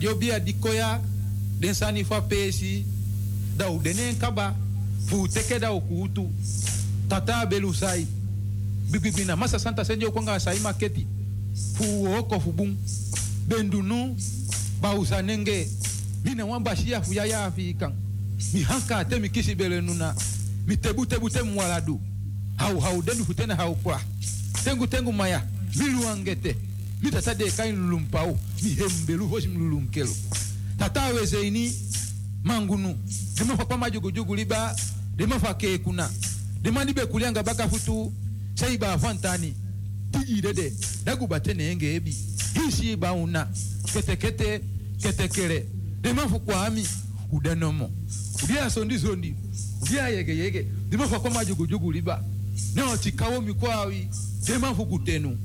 yo bia dikoya den sani fa pesi da u denen kaba fu teke da ukutu tata belu sai bibibina masa santa senjo kwanga sai maketi fu oko fu bum bendunu bausa nenge mina wamba shia fu yaya ya afikan mi hanka te mi kisi bele nuna mi tebu tebu te mwaladu hau hau denu futena hau kwa tengu tengu maya mi luangete mi tata de kain lulumpau mi hembelu hoshi mi lulunkelu tata weze ini mangunu dema fa kwama jugu jugu liba dema fa ke kuna. Dema libe kulianga baka futu sai ba fantani tiji dede dagu batene enge ebi. Hisi ba una. Kete kete kete kere. Dema fu kwami udanomo udia sondi sondi. Udia yege yege. Dema fa kwa jugu jugu liba. Ne chikawo mikwawi dema fu kutenu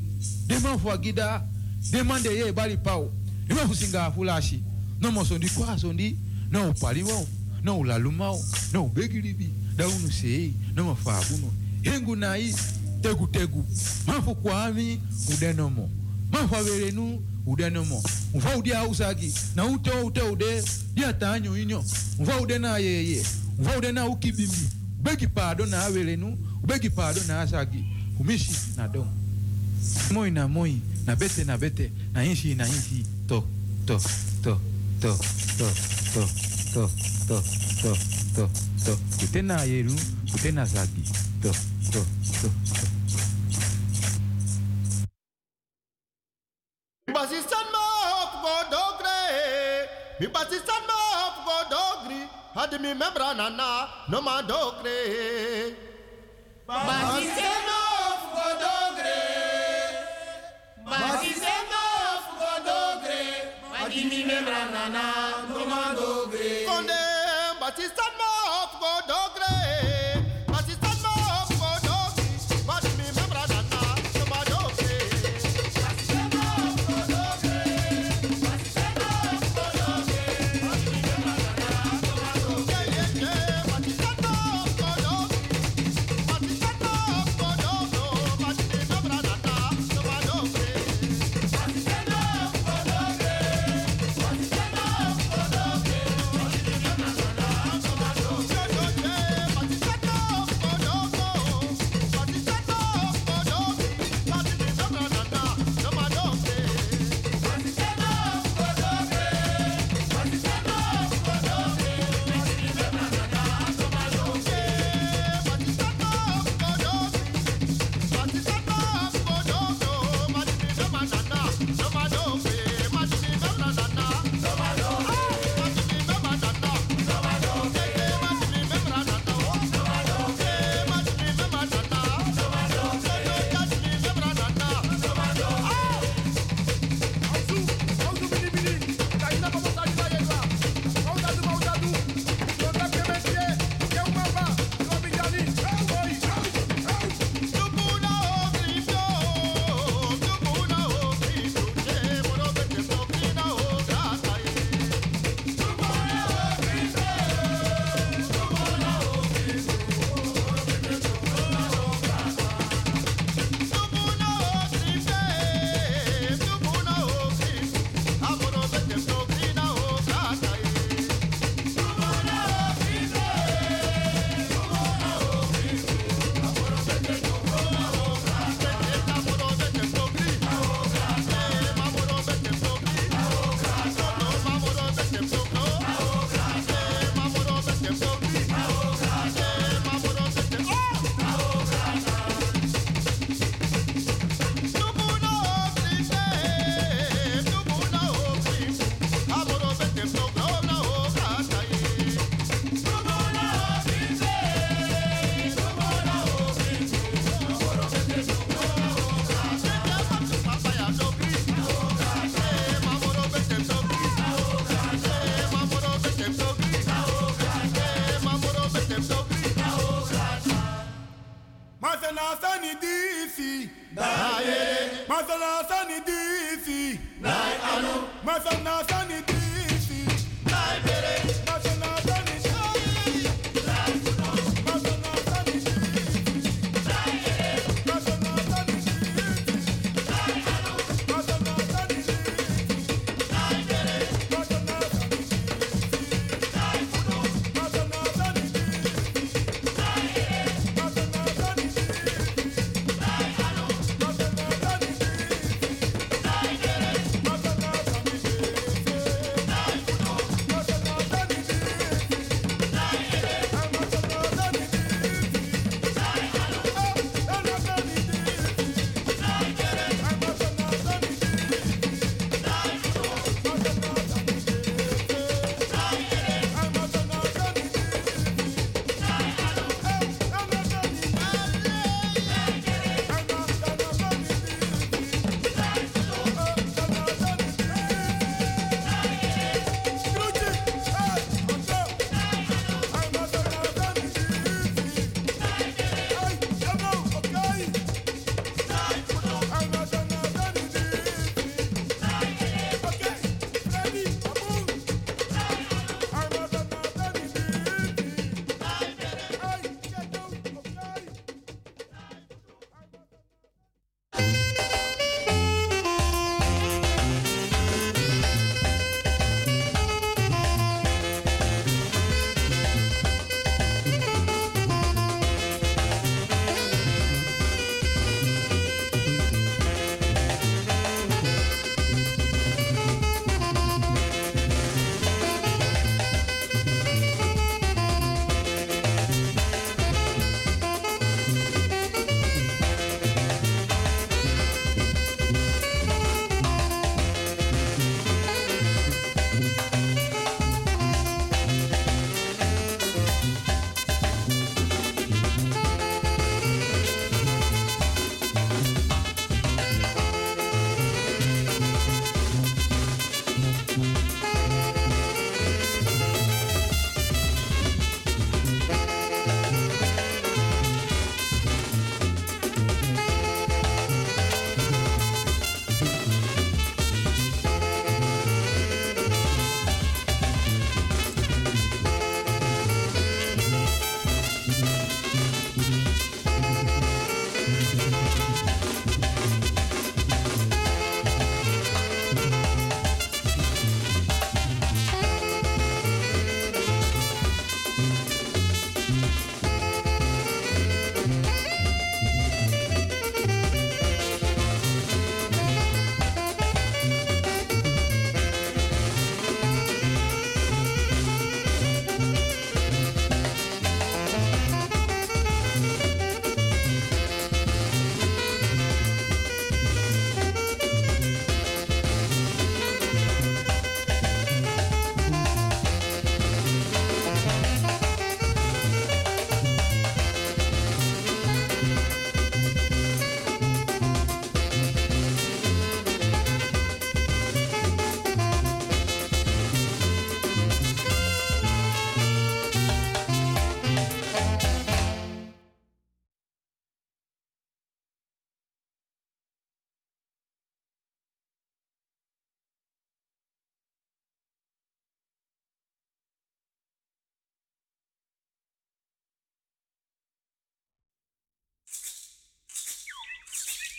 demanfuagida demande ye bali pao imakusinga afulashi nomosondi kwasondi noupaliwao noulalumao noubegilibi daunuseyi nomafaguno hengu nayi tegutegu mafu kwami udenomo mafu averenu udenomo mva udi usagi na ute ute ude diatanyo inyo. Mva ude na yeye mva ude na ukibimi begi pado na averenu ubegi pado na asagi. Umishi na domo moi na moi na bete na bete na inshi na inshi to to to to to to to to to to to kute na yeru kute na zagi to to to to Basistan ma hop go dogre. Mi basistan ma hop go dogri. Had mi membra nana no ma dogre. That is that man.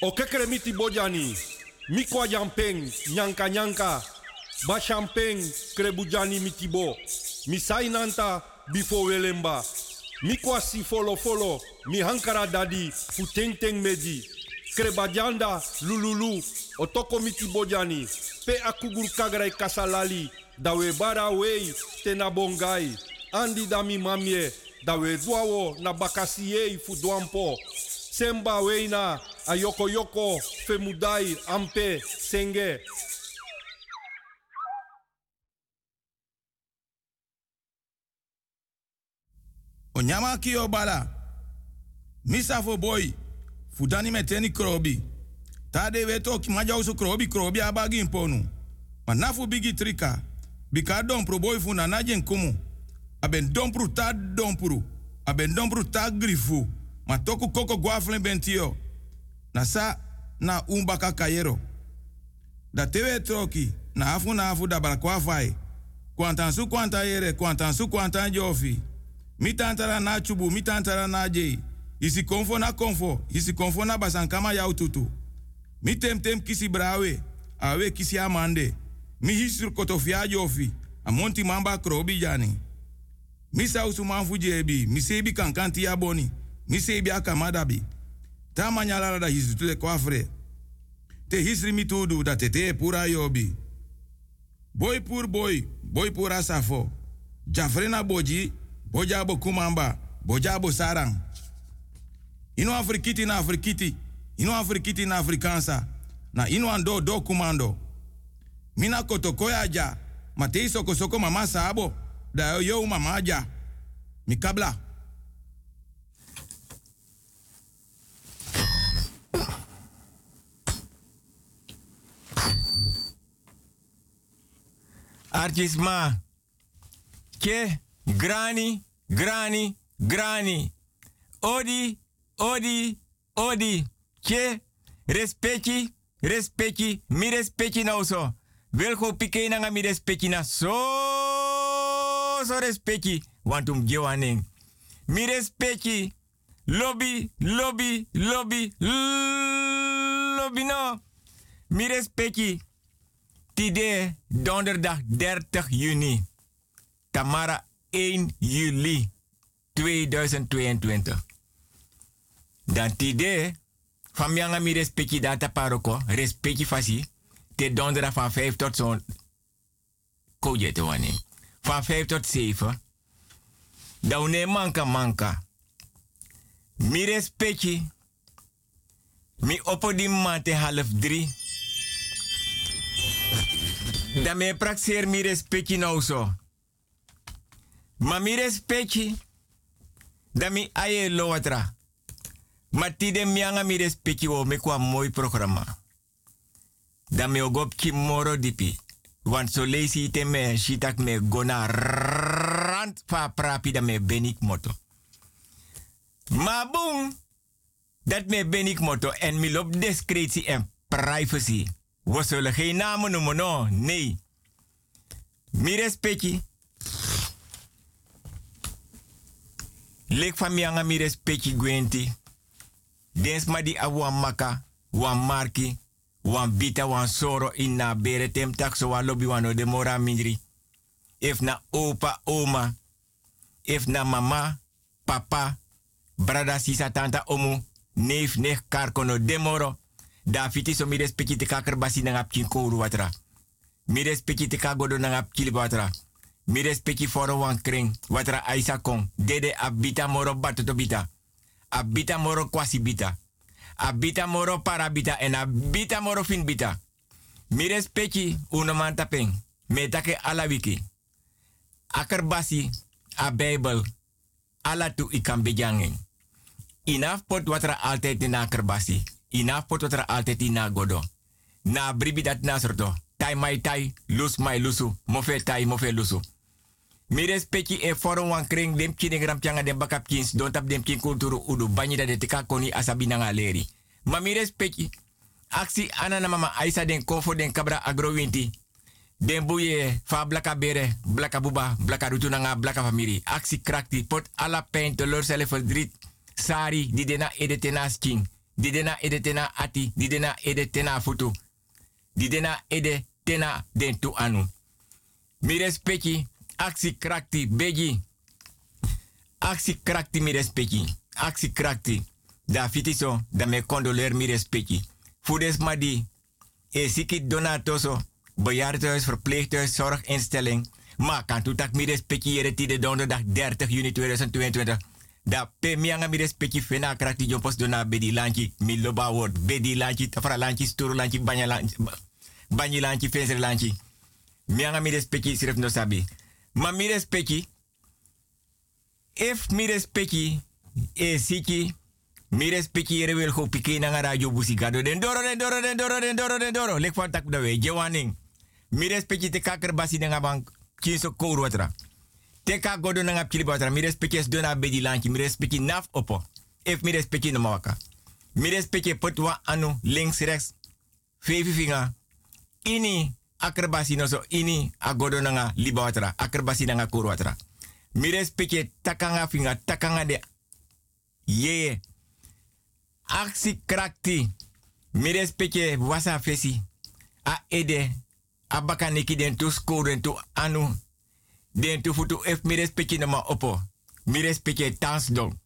O miti bojani. Mi kwa jampeng, nyanka nyanka. Ba champeng, krebujani mitibo. Mi sainanta, bifo welemba. Mi kwa si folo folo, mi hankara dadi, fu teng teng meji. Krebajanda, lululu, otoko miti bojani. Pe akugur kagrai kasalali, dawe bara wei, tena bongai. Andi dami mamie, dawe duawo na bakasiei fu duampo. Semba weina, ayoko yoko, femudai, ampe, senge. o nyama kio bala misa fo boy fudani meteni krobi tade weto ki maja usu krobi krobi abagi imponu manafu bigi trika bika dompro boy fu na najen kumu aben dompru ta dompru aben dompru ta grifu ma toku koko guaflen bentio. Na sa na umbaka kayero da tewe troki na afu na afu da balakwa fai kwantan su kwanta yere kwantan su kwantan jofi mi tantara na chubu mi tantara na jei isi konfo na konfo isi konfo na basankama yau tutu mi tem tem kisi brawe awe kisi amande. Mi hisru kotofia jofi amonti mamba krobi jani. Mi sausu manfu jebi mi sebi kankanti ya boni mi sebi akamadabi ta manyalara da hisu tule kwafre te hisri mi tudu da tete pura yobi boy pur boy boy pura safo. Jafrena boji bojabo kumamba bojabo sarang. Ino afrikiti na afrikiti ino afrikiti na afrikansa na ino ando do kumando. Mina kotokoya ja matei soko soko mama sabo da yo mama ja mikabla Artisma. Ke, grani, grani, grani. Odi, odi, odi. Ke, respecti, respecti, mi respecti nou so. Welko pike na mi respecti na so, so respecti. Want um. Mi respecti. Lobby, lobby, lobby, lobby no. Mi respecti. Tide donderdag 30 juni. Tamara 1 juli 2022. Dan tide, van mianga mi respecti data paroko, respecti fasi, te donderdag van 5 tot zo'n koje wanneer. Van 5 tot 7. Dan manka manka. Mi respecti, mi oppo di mate half 3. Dan me praxeer mi respecti nou zo. Ma mi respecti, dan mi aye lowatra. Ma tide mianga mi respecti wo me kwa mooi programma. Dan me ogop ki moro dipi. Want so leisi te me shitak me gona rand fa prapi da me benik moto. Ma boom, dat me benik moto en mi lop discretie en privacy. We zullen geen namen noemen, no. Nee. Mi respecti. Lek van mi anga mi respecti gwenti. Dens ma di awan maka, wan marki, wan bita, wan soro in na bere tem tak so wan lobby wan de mora mindri. If na opa, oma, if na mama, papa, brada, sisa, tanta, omu, neef, nech, karkono, demoro. Da fiti so mi respecti te kaker basi na ngap kin kouru watra. Mi respecti te kagodo na ngap kili watra. Mi respecti foro wan kring watra aisa kong. Dede abita moro batu to bita. Abita moro kwasi bita. Abita moro parabita en abita moro fin bita. Mi respecti uno man tapeng. Me take ala wiki. Basi a Bijbel. Ala tu ikan bejangeng. Inaf pot watra altijd in basi. Ina pototra altijd ina godo. Na bribi dat nasorto. Tai mai tai, lus mai lusu. Mofe tai, mofe lusu. Mi respecti e forum wan kring dem kine gram pianga dem bakap kins. Don tap dem kin kulturu udu. Banyi da koni asabi na ngaleri. Ma mi respecti. Aksi anana mama aisa den kofo den kabra agrowinti. Den buye fa blaka bere, blaka buba, blaka rutu nga blaka famiri. Aksi krakti pot ala pijn teleurstellen verdriet. Sari di dena edetena sking di dena ede tena ati, di dena ede tena futu, di ede tena den tu anu. Mi respecti, aksi krakti, beji. Aksi krakti mi respecti, aksi krakti. Da fitiso, da me condoleer mi respecti. Fudes madi, e sikit donatoso, bejaardenhuis, verpleeghuis, zorginstelling. Maar kan tu tak mi respecti de donderdag 30 juni 2022. Da pe mianga mi respecti fena krakti jompos dona bedi lanchi, mi loba word, bedi lanchi, tafra lanchi, sturu lanchi, banya lanchi, banyi lanchi, fenser lanchi. Mianga mi respecti siref no sabi. Ma mi respecti, if mi respecti, e siki, mi respecti yere wil go pike na radio busigado den doro den doro den doro den doro den doro lek van da we jewaning mi respecti te kaker basi nga bank kinso kouru watra te ka godo nga pili watra mi respecti es dona bedi lanki mi respecti naf opo? If mi respecti no mawaka mi respecti potwa anu links rechts fevi finga ini akerbasi no so ini agodo nga liba watra akerbasi nga kouru watra mi takanga finga takanga de. Ye aksi krakti mi respecte wasa fesi. A ede a baka neki den tu sko den tu anu den tu futu ef mi respecte na ma opo. Mi respecte tans don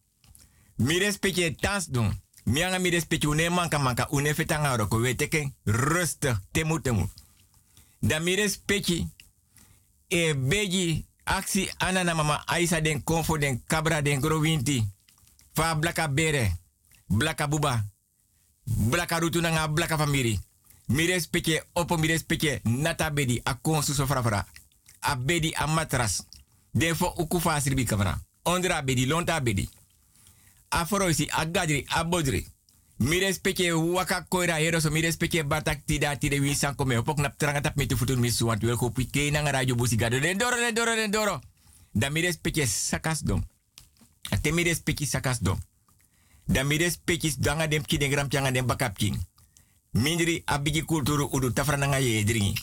mi respecte tans don mi anga mi respecte une manka manka une fetanga roko weteke rustig temu temu. Da mi respecte e beji aksi anana mama aisa den konfo den kabra den growinti fa blaka bere blaka buba blaka rutu blaka famiri. Mi respecte opo mi respecte nata bedi a konsu a bedi a matras defo uku fasir bi kamera. Ondra bedi lonta bedi a foroisi a gadri a bodri. Mi respecte waka koira hero so mi respecte batak tida tide wi sanko me opok nap tranga tap metu futun mi tuel ko pike na radio busi gado. Den doro den doro den doro. Da mi respecte sakas dom. A te mi respecte sakas dom. Da mi respectis danga ki gram changa dem bakap king. Mindri abigi kulturu udu ye dringi.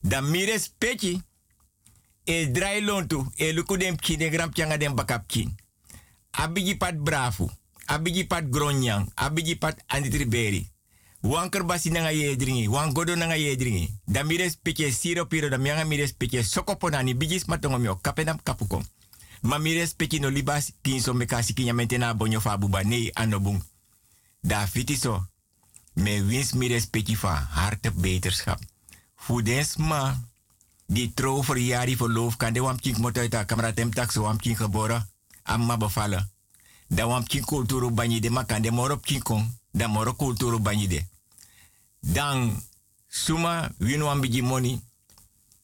Da mi respecti e drai lontu e luku dem ki gram. Abigi pat brafu, abigi pat gronyang, abigi pat anditriberi. Wan kerbasi nga ye wan godo. Da mi respecti siro da mianga mi respecti sokoponani bigis matongo mio kapenam kapukom. Ma mi respecti no libas kinso me kasi kinya mentena anobung. Da fiti so. Me wins mi respecti fa harte beterschap. Die trouw voor jari verloof kan de wam kink mot uit de kamera tem tak so wam kink geboren. Amma bevallen. Da wam kink kulturu banyi de ma kan de moro kinkong. Da moro kulturu banyi de. Dan suma win wam bigi money.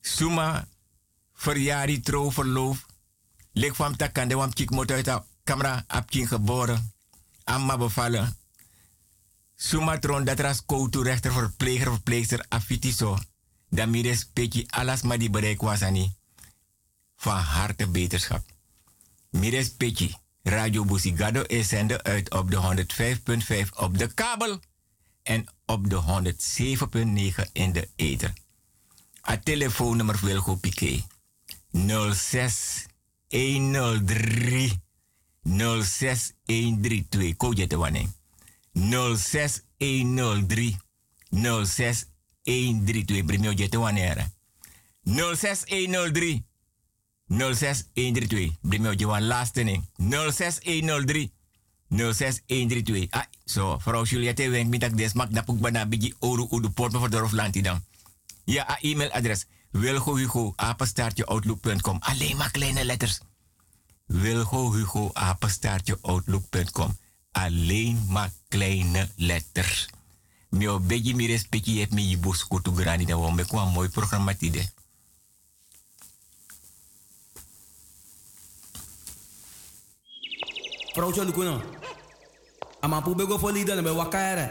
Suma verjari trouw verloof. Lek van takande wam kik moto uit de camera ap kin geboren. Amma bevallen. Sumatron dat ras koutu rechter verpleger verpleegster afiti so. Dan mi respecti alas ma die bereik wasani. Van harte beterschap. Mi respecti. Radio Busigado is zender uit op de 105.5 op de kabel. En op de 107.9 in de ether. A telefoonnummer wil go piqué. 06 103 06132. Ko je te wanneer. 06103 06132. Brimio je te wanneer. 06103 06132. Brimio je wan laatste ning. 06103 06132. Ah, zo. Vrouw Juliette wenk met dat desmak na puk bana bigi oru udu port me verdorf lanti dan. Ja, a e-mailadres. Wilgo Hugo, apenstaartje outlook.com. Alleen maar kleine letters. Wilgo Hugo, apenstaartje outlook.com. Alleen maar kleine letters. Mio begi mi respecti heeft mi jibos kutu grani da wombe kwa mooi programma tide. Vrouwtje lukuno. Ama pu bego fo lida be wakaere.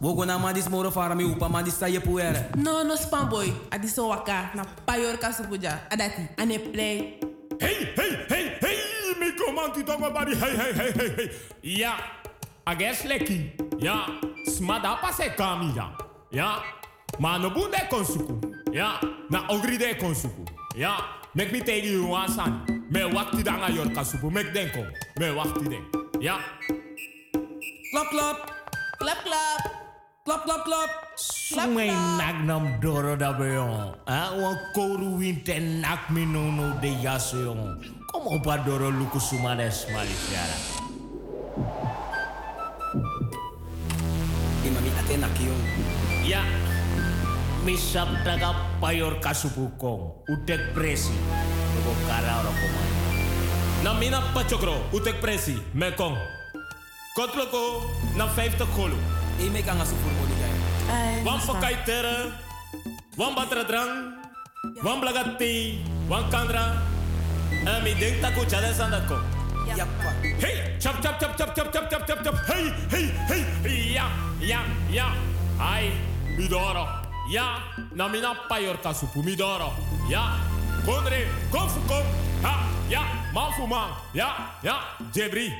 Wogo na madis moro fara mi upa madis sa ye puere. No, no spam boy. Adiso waka na payor kasupuja. Adati. Ane play. Hey, hey, hey, hey, mi komanti tongo bari, hey, hey, hey, hey, hey. Ja, ages leki. Ja, smada pase kami ja. Ja, ma no bunde konsuku. Ja, na ogri de konsuku. Ja, mek mi tegi you asan. Me wakti danga yor kasupu, mek denko. Me wakti den. Ja. Klap klap. Klap, klap. Klap, klap, klap. Sumay nagnam doro da be yon. Ah, wan koru winte nak mi no no de yaso yon. Kom op a doro luku sumades malifiara enak yo. Ya. Misap daga payor kasubukong. Udek presi. Lugo kara ora komai. Namina pachokro. Udek presi. Mekong. Kotloko na 50 kolu. E me kanga mo diga. Wan pakai tera. Wan batra drang. Wan blagati. Wan kandra. Ami denk taku jada sandat. Hey, chap chap chap chap chap chap chap chap chap. Hey, hey, hey. Ja, ja, ja. Ai, midoro. Ja, na mina payor kasupu midoro. Ja, kondre, kom fu kom. Ha, ja, man man. Ja, ja, jebri.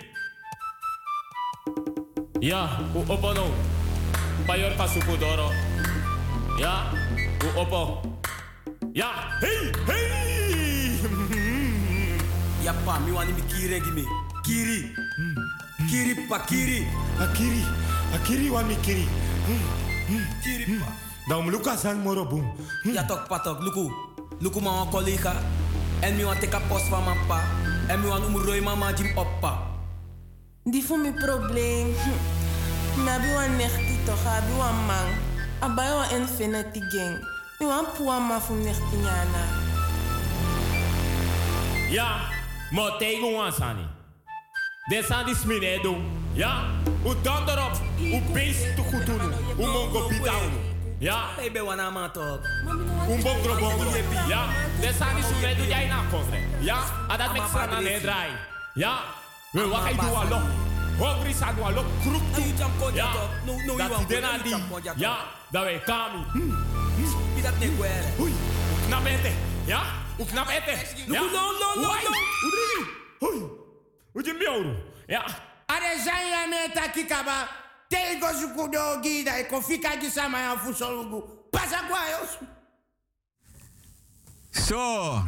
Ja, u opo no. Payor kasupu doro. Ja, u opo. Ja, hey, hey. Yappa, mi wani mi kiri gimi. Kiri. Kiri pa kiri. Akiri, akiri wa mi kiri. Kiri pa. Dan luka san moro boom. Ja tok patok, luku. Luku ma wan collega. En mi wan teka post van mijn pa. En mi wan umroi mama jim oppa. Die voor mijn probleem. Hm. Na bi wan nechti toch, abi wan man. Abai wan infinity gang. Mi wan puwa ma fu nechti nyana. Ja, maar tegen ons aan. Dit zijn die sminedo. Ja, u dan erop. U beest te goed doen. U mongo pitao. Ja, Hey, be wana ma tok. u bongro bongro. Ja, dit zijn die jij na. Ja, en dat ne draai. Ja, we wakai do alo. Hongri sa do alo kruk tu. Ayu jam kon Ja, jato. No, no, dat you die wan dena kon di. jam kon jato. Ja, dat wij kami. Dat ne gwere. Oei, u knap ete. Ja, u knap. Ja, no, no, no, no. u drie. Oei, u je miauw. Ja. Are zanya meta kikaba. Tego sukudo gida e kofika gisama ya fusolugu. Pasa kwa yos. So.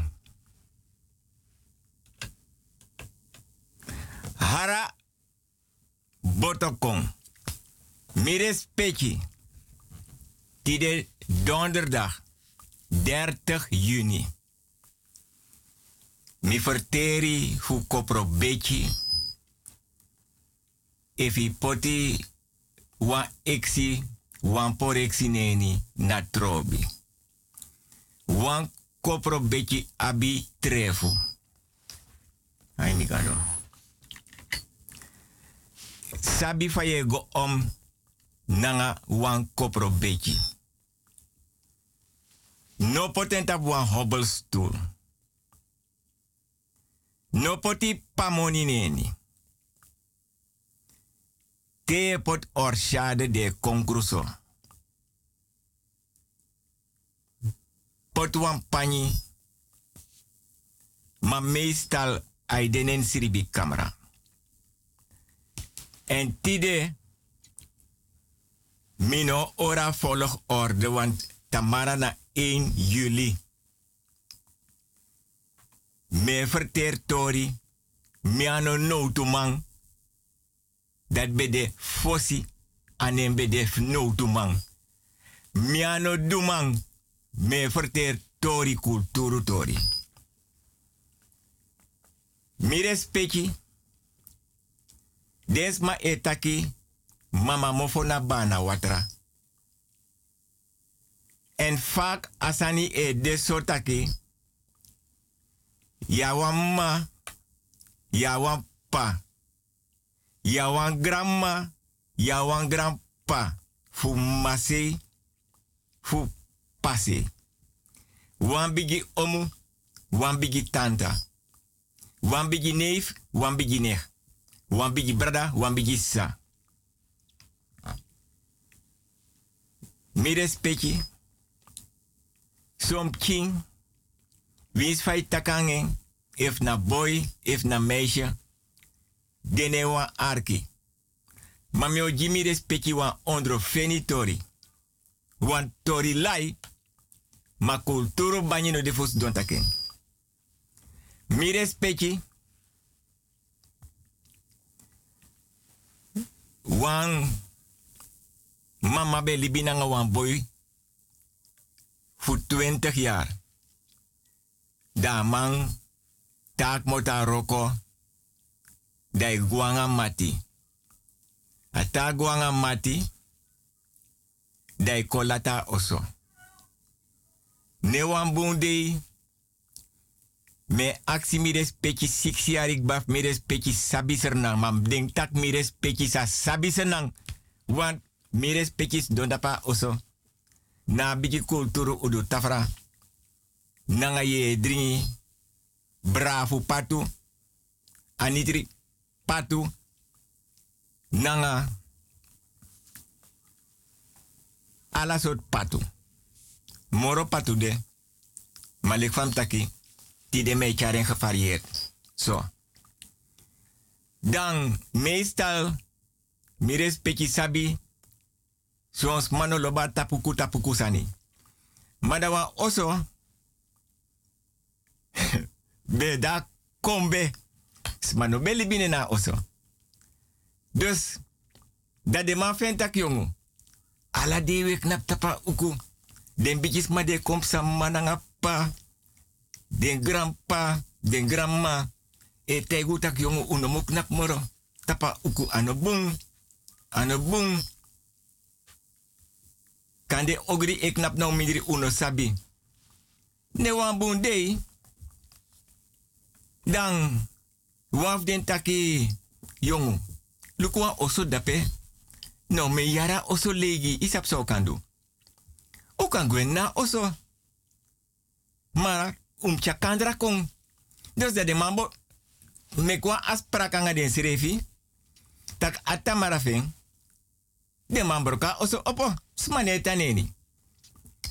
Hara Botokong. Mires Peki. Tide donderdag 30 juni. Mi verteri fu kopro beki. Efi poti wan eksi wan poreksi neni na trobi. Wan kopro beki abi trefu. Ai mi kado. Sabi fayego om nanga wan kopro beki. No potenta wan hobbelstoel. No poti pamoni neni. Te pot orshade de concruso. Pot wan pani. Ma meestal aidenen siribi camera. En tide mino ora volg orde want tamara na 1 juli. Me vertertori. Me ano notumang. Dat bede fossi. Anem bede notumang. Me ano dumang. Me vertertori kulturu tori. Mi respecti. Desma etaki. Mama mofona bana watra. En vaak asani e desotaki. Ya wan ma, ya wan pa, ya wan grandma, ya wan grandpa. Fu mase, fu pase. Wan bigi omu, wan bigi tanta. Wan bigi neef, wan bigi nech. Wan bigi brada, wan bigi sa. Mi respecti. Som king. Wins fai takangen. If na boy, if na meisje. Arki. Ma mi oji mi respecti wan ondro fenitori. Wan tori lai. Ma kulturo banyino de fos don taken. Mi. Wan Mama be boy. Voor 20 jaar. Da man tak mota roko. Dai guanga mati. Ata guanga mati. Dai kolata oso. Ne. Me aksi mi respecti six jaar baf mi respecti sabi sernang. Mam denk tak mi respecti sa sabi sernang. Want mi respecti don dapa oso. Na bigi kulturu udu tafra. Nanga ye dringi. Bravo patu. Anitri patu. Nanga. Ala soort patu. Moro patu de. Malik fam taki. Die de mee charen gevarieerd. Zo. Dan meestal. Mires peki sabi. Zoals mano loba tapuku tapuku sani. Madawa oso. be da kombe. Mano beli bine na oso. Dus. Dat de man vindt dat jongen. Ala dewe knap tapa uku. Den ma de kom sa pa. Den grandpa, den grandma. E tegu tak jongen unomok knap moro. Tapa uku ano bung. Ano bung. Kande ogri e knap nou midri uno sabi. Ne wan bung dei. Dan. Waf den taki jongen. Lukwa oso dape. No me yara oso legi isap so kandu. O kan na oso. Maar um chakandra kong. Dus de mambo me kwa aspraka nga den sirefi. Tak atta marafeng. De mambo ka oso opo. Smane taneni.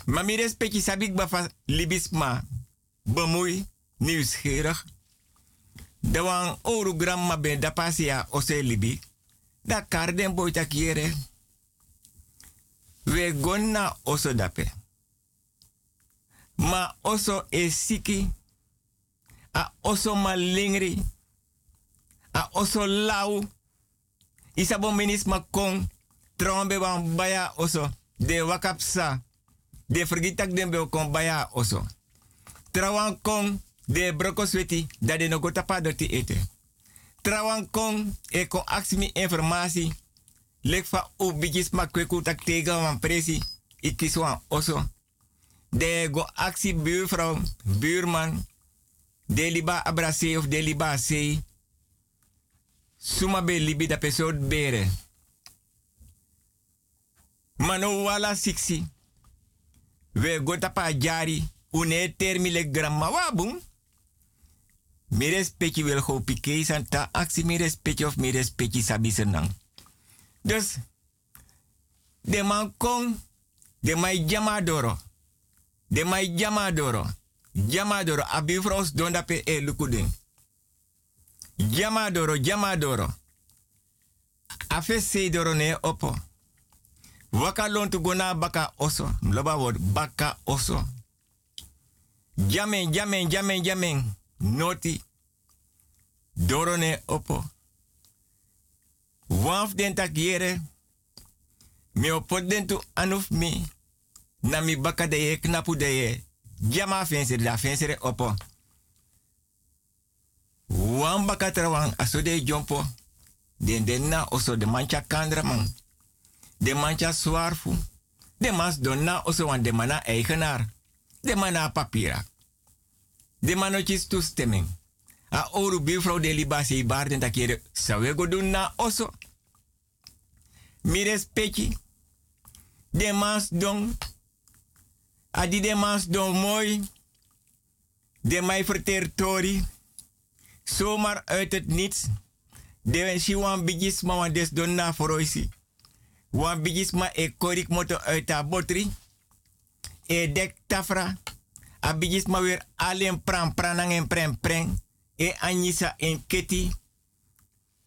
Maar mi respecti sabik bafa libisma. Bemoei. Nieuwsgierig. De wan oru gramma ben da pasia ose libi. Da karden boy takiere. We gonna oso dape. Ma oso e siki. A oso malingri. A oso lau. Isabo minis ma. Trombe wan baya oso. De wakapsa. De vergitak den be kon baya oso. Trawan kong. De broko sweti. Da de no go tapa doti ete. Trawan kong. E kon mi u bijis ma kweku tak tega wan presi. Ikis wan oso. De go aksi buurvrouw, buurman. De liba abrase of de liba sei. Suma be libi da pesod bere. Mano wala siksi. We go tapa jari. Une termi le gramma wabung. Mi respecti wil go santa aksi mi respecti of mi respecti sabi senang. Dus, de man kong, de mai jamadoro. De mai jamadoro. Jamadoro, abi fros donda pe e lukuding. Jamadoro, jamadoro. Afe seidoro ne opo. Waka lontu gona baka oso. Mloba word baka oso. Jamen, jamen, jamen, jamen. Noti. Doro ne opo. Waf den tak yere. Mi opot den tu anuf mi. Na mi baka de ye. Jama fensere da opo. Wan baka trawan aso jompo. Den den na oso de mancha kandra man. De mancha swarfu. De mas don na oso wan de mana eigenaar. De mana papira. De manotjes toestemming. A oru buurvrouw de libasi baarden dat kere. Sawe go doen na oso. Mi respecti. De mans don. Adi de don mooi. De mij vertertori. Zomaar uit het niets. De wensi wan bigis ma wan des don na foroisi. Wan bigis ma e korik moto uit a botri. E dek tafra. A bigis ma weer alleen pran pranang en pren pren. E anisa en keti.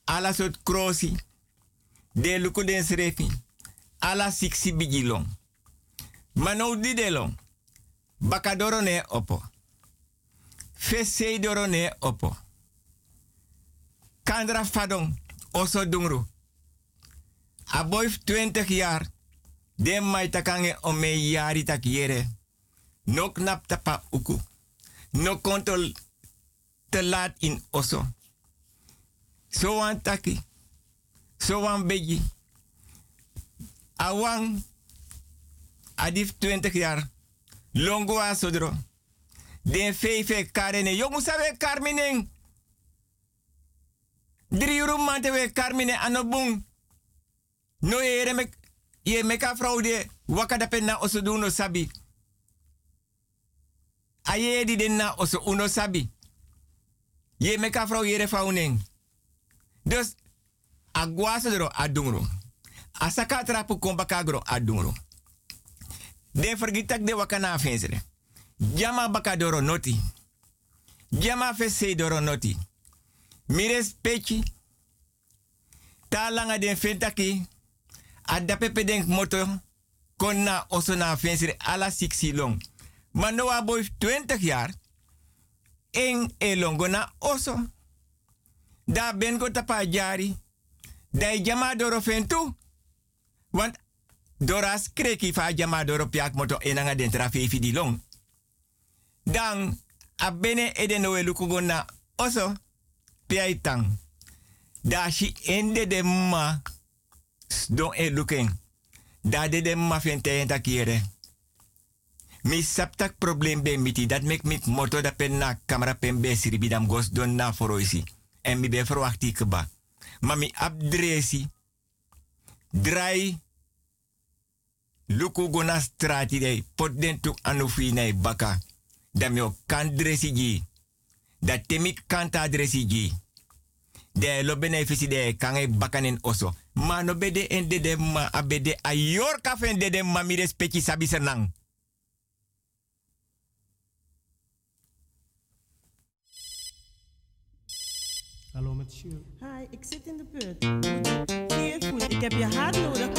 Ala sot krosi. De luku den srefi. Ala siksi bigilong. Mano didelong. Opo. Fesei doro ne opo. Kandra fadong. Oso dungru. A boy 20 jaar. Den mai takange ome yari takiere. No knap tapa uku. No kontol te laat in oso. So wan taki. So wan beji. Awang adif 20 jaar. Longo a sodro. Den fefe karene. Yo musawe karmineng. Drie uur mante we karmine anobung. No ere ye meka fraude wakada penna oso duno sabi. Aye di denna oso uno sabi. Ye meka frau yere faunen. Dus agwaso dro adungro. Asaka trapu komba kagro adungro. Den vergitak de wakana fensere. Jama bakadoro noti. Jama fese doro noti. Mires pechi. Ta langa den fentaki. Ada pepe den moto. Konna oso na ala siksi long. Mano wa boy 20 jaar. En elongo na oso. Da ben go tapa jari. Da jama doro fentu. Want Doras kreki fa jama doro piak moto enanga den trafi di long. Dan abene eden no elukugo na oso piaitang. Da shi ende de ma don eluken. Da de de ma fente enta kiere. Mi saptak problem be miti dat mek mit moto da pen na camera pen be siribidam gos don na foroisi. En mi be verwachti keba. Ma mi abdresi. Drai luku gona strati dei pot den tu anufi nei baka. Da mi o kan dresi gi. Da temi kanta dresi gi. De lo benefisi de kange bakanen oso. Ma no bede en de de ma abede a yor kafen de de ma mi respecti sabi senang. Hi, ik zit in de put. Heel goed, ik heb je hart nodig.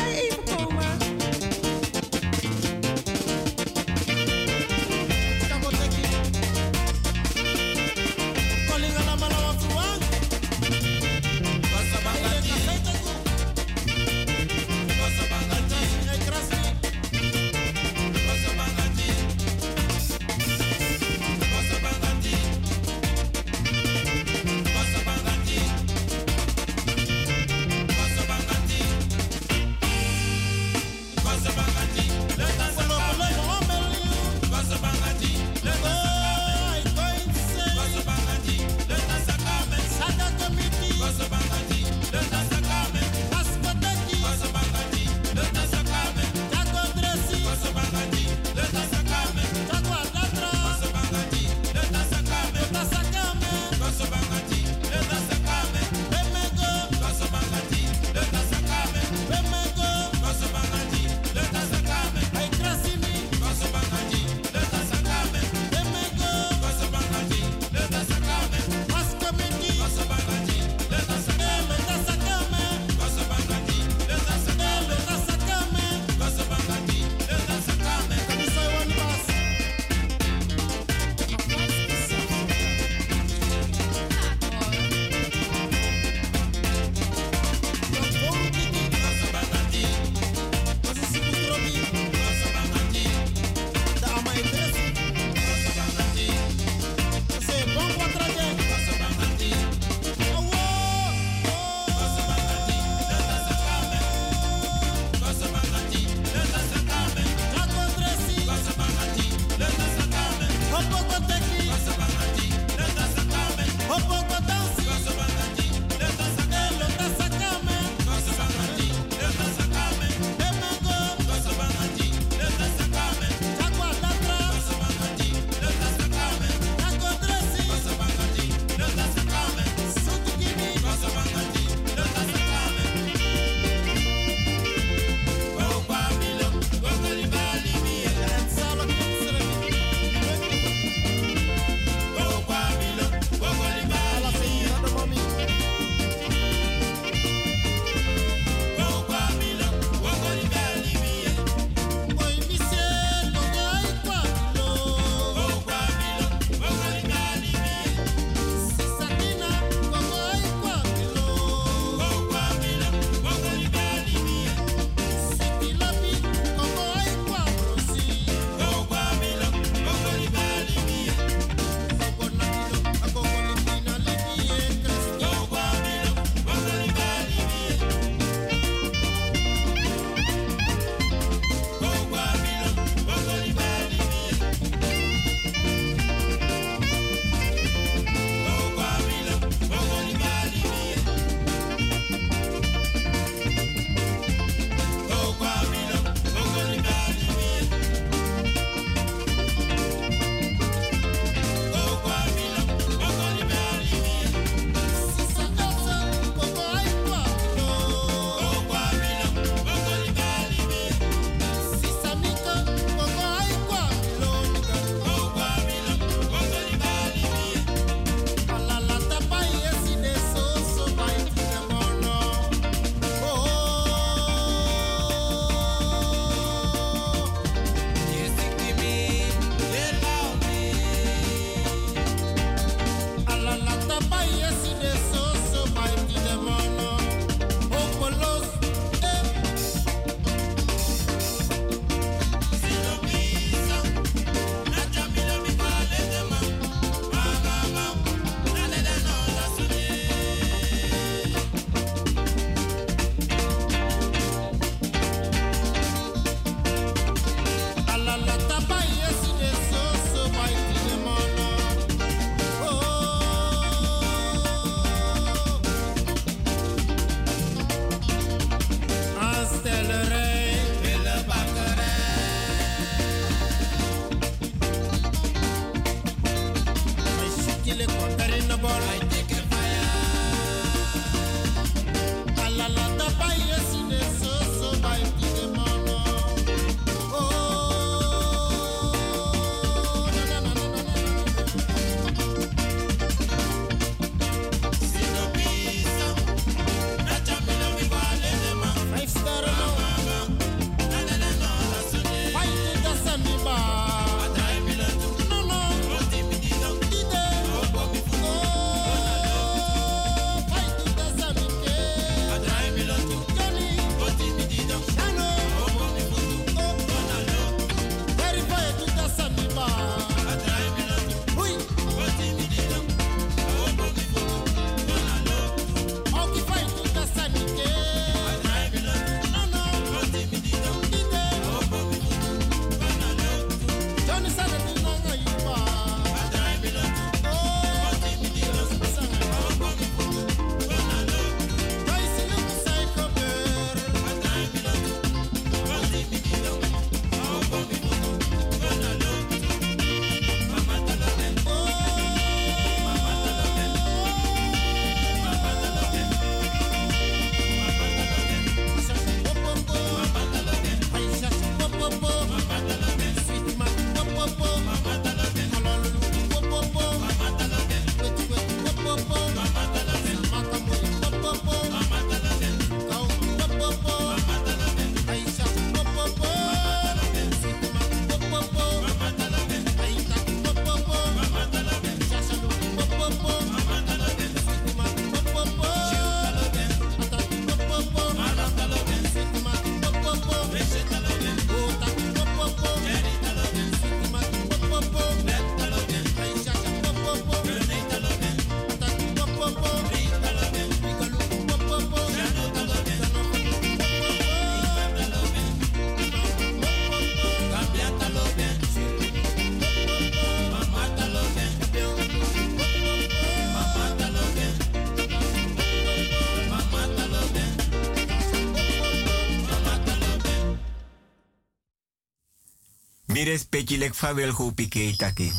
Respecti lek fa wel go pike taki.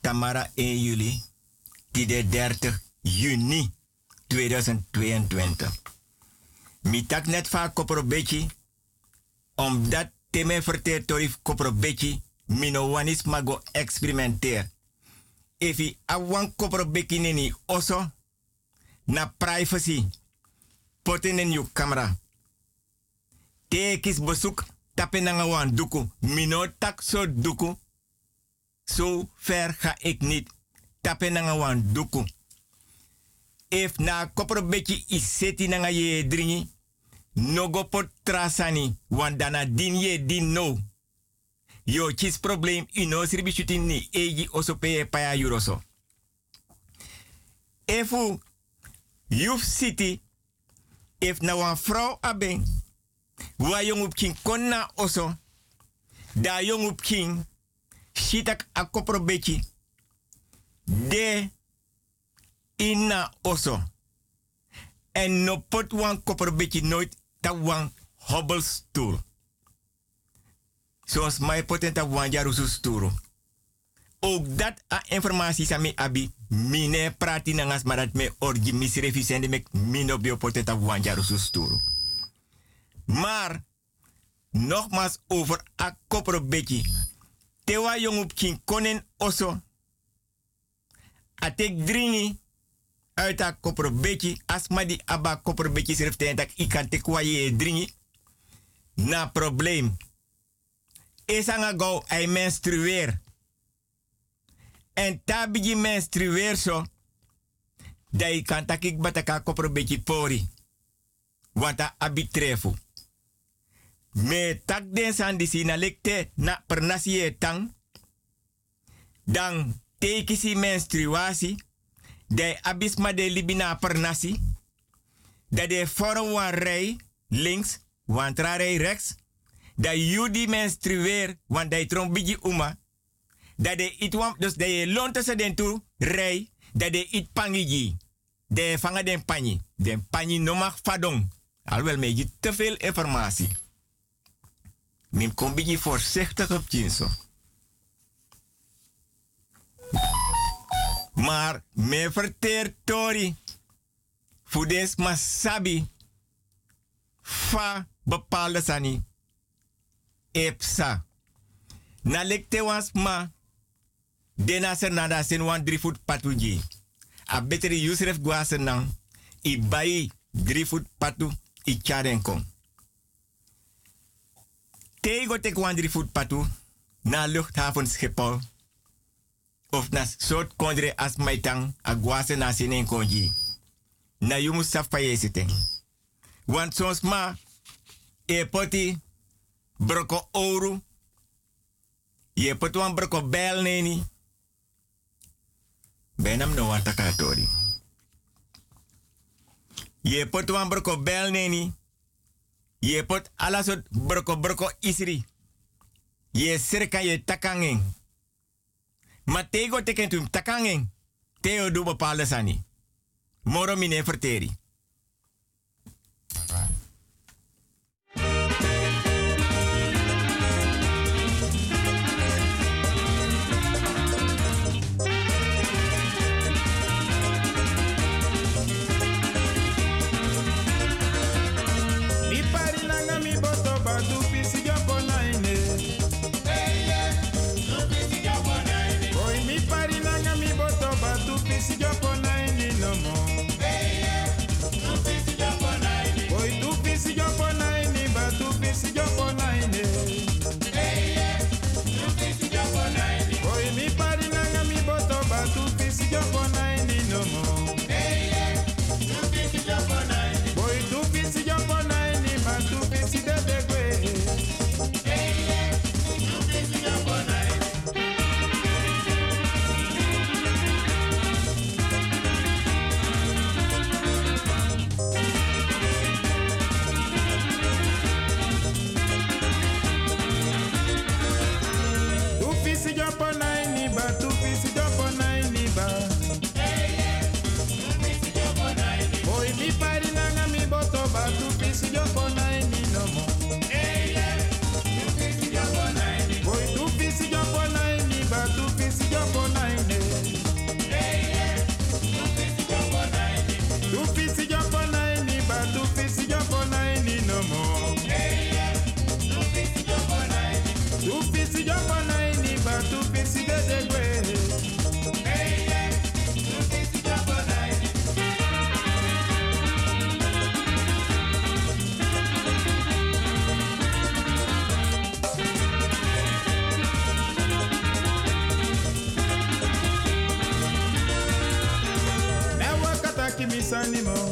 Tamara 1 juli. Die de 30 juni 2022. Mi tak net va koprobeki. Omdat teme verteer torif koprobeki. Mino wanis mago experimenteer. Efi awan koprobeki neni oso. Na privacy. Poten in uw camera. Tekis bezoek tapen na wan duku. Mino tak so duku. Zo ver ga ik niet. Tapen na wan duku. If na kopro beki iseti na ye dringi. Nogo pot trasani. Want dana din ye din no. Yo chis problem ino sirbi shutin ni eji oso peye paya yuroso. Efu Youth City if na wan vrouw aben wa jong op king konna oso. Da jong op king shitak a kopro beki. De inna oso. En no pot wan kopro beki nooit ta wan hobbel stoel zoals mij potenta wan jarusu stoel ook dat a informatie sami abi mine prati nangas marat me orgi misrefi sende mek mino bio poteta wanjaru susturu. Maar, nogmaals over a kopro beki. Tewa jong op kin konen oso. Atek dringi uit a kopro beki. Asma di aba kopro beki sirf tentak ikan tekwa ye dringi. Na probleem. Esanga go ay menstrueer. En tabigi menstrueer zo. Dat je kan takik bataka kopro beetje pori. Want dat abitrefu. Me tak den san disi na lekte na pernasi tang. Dan tekisi menstruasi. De abisma de libina pernasi. Dat de vorm wan rij links, wan rij rechts. Dat judi menstrueer, want dat trombigi uma dat de it wam, dus de je tussen den toe, rij, dat de it pangiji. De vangen den panji. Den panji no mag fadong. Alhoewel me je te veel informatie. Min kom beetje voorzichtig op jinso. Maar me verteer tori. Fudens masabi. Fa bepaalde sani. Epsa. Na lekte was ma. Dena ser nada sen wan foot patuji. A beteri Yusref guasen nang. I bayi foot patu i charen kom. Tego tek wan drie foot patu na luchthaven Schiphol. Of na soort kondre as maitang a guasen na sinen konji. Na yumu safaye siteng. Want soms ma e poti broko oru. Je pot wan broko bel neni. Benam no wan takatori. Je pot wan broko bel neni. Je pot alasot broko broko isri. Je serka je takangen. Ma tego teken tum takangen. Teo du bepaalde sani. Moro mine verteri. animal.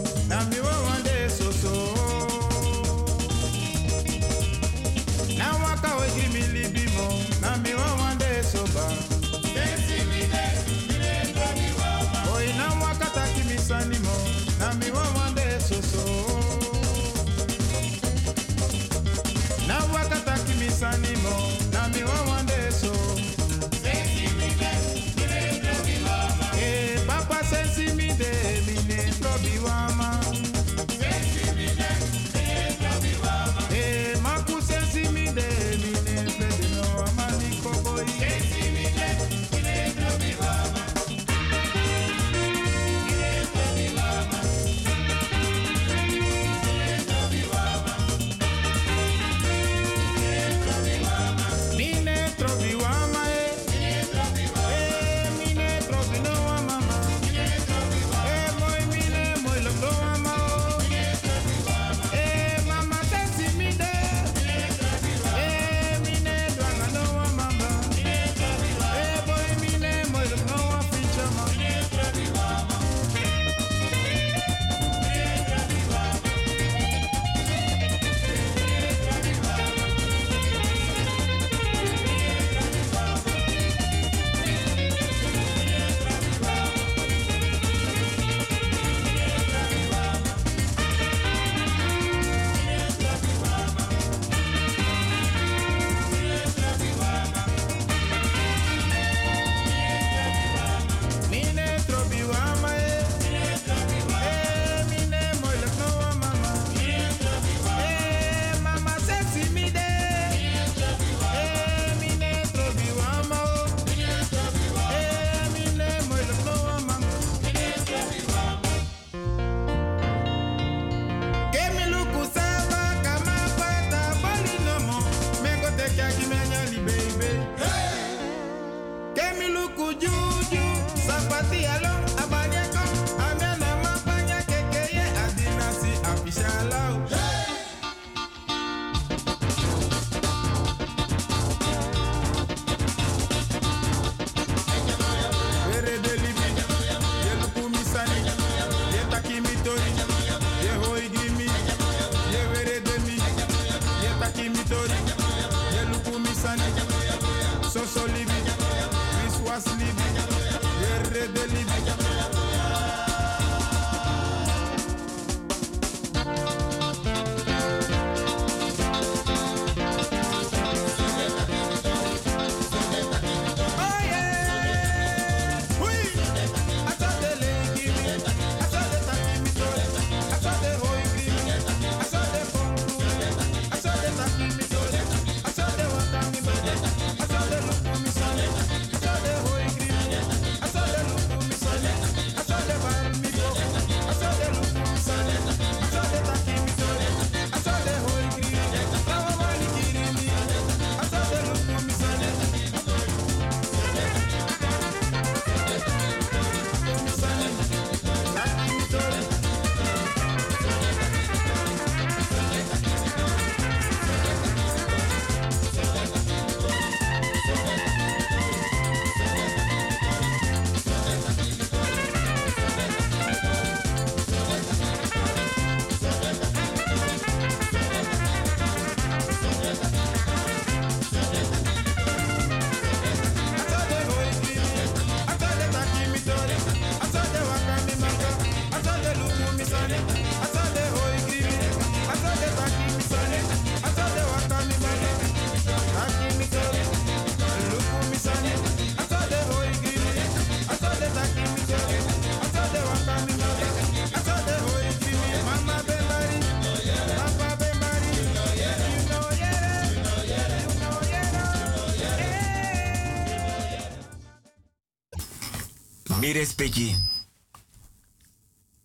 mi respecti.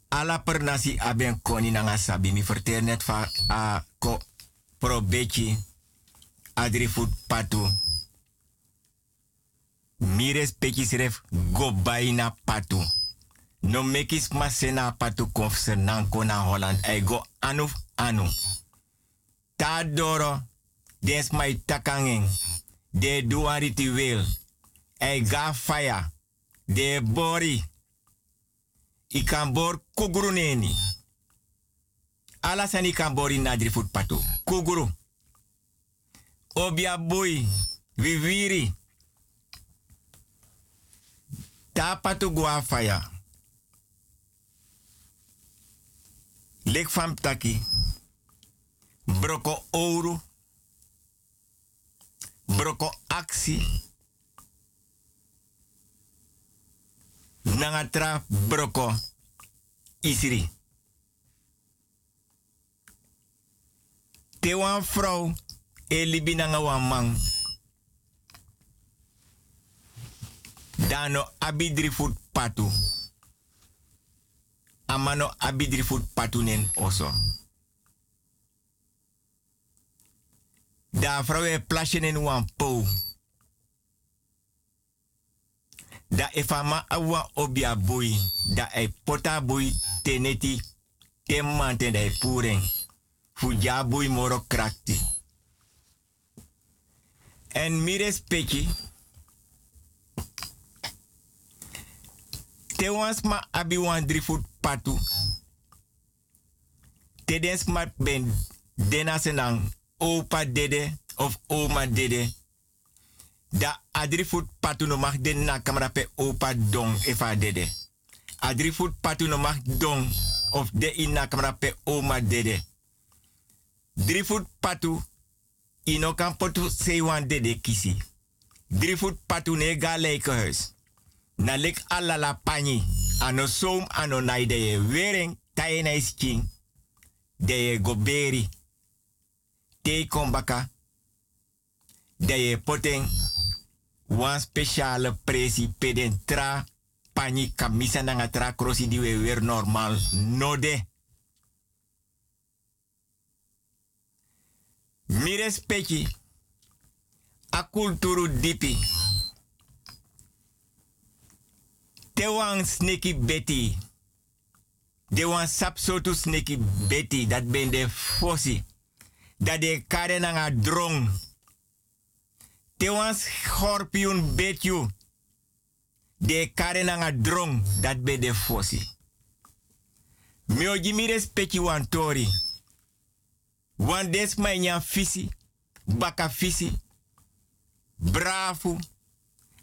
Ala per nasi aben koni nanga sabi. Mi vertel net a ko probeki adri patu. Mi respecti sref go baina patu. No mekis masena patu konfsernan kona Holland. I go anu anu. Ta doro des mai takangeng. De duariti wil. I ga fire de bori. I kan bor kuguru neni. Ala i kan pato. Kuguru. Obiabui. Viviri. Tapatu pato gua faya. Taki. Broko ouro. Broko axi. Nangatra broko isiri. Te wan vrouw e libi nanga man. Dano abidri food patu. Amano abidri food patu nen oso. Da vrouw e plasje in wan pou. Da efama awa obia boy. Da e pota boy teneti. Temante da e puren. Fuja boy moro krakti. En mi respecti. Te wans ma abi wan drie foot patu. Te den smart ben dena senang opa dede of oma dede. Da adri foot patu no mag den na kamera pe opa dong efa dede. Adri foot patu no mag dong of de in na kamera pe oma dede. Drie foot patu ino kan potu sewan dede kisi. Drie foot patu ne. Na lek alla la pani. Ano soom ano wering taye na isking. De ye goberi. Te kombaka. De ye poteng. Wan speciale presi peden tra. Pani kamisa nanga tra krosi di we weer normal. No de. Mi respecti. A kulturu dipi. Te wan sneki beti. De wan sapsotu sneki beti. Dat ben de fossi. Dat de kare nanga drong. Te wan schorpioen betju. De kare nanga drong. Dat ben de fossi. Mi oji mi respecti wan tori. Wan des ma nyan fisi. Baka fisi. Bravo.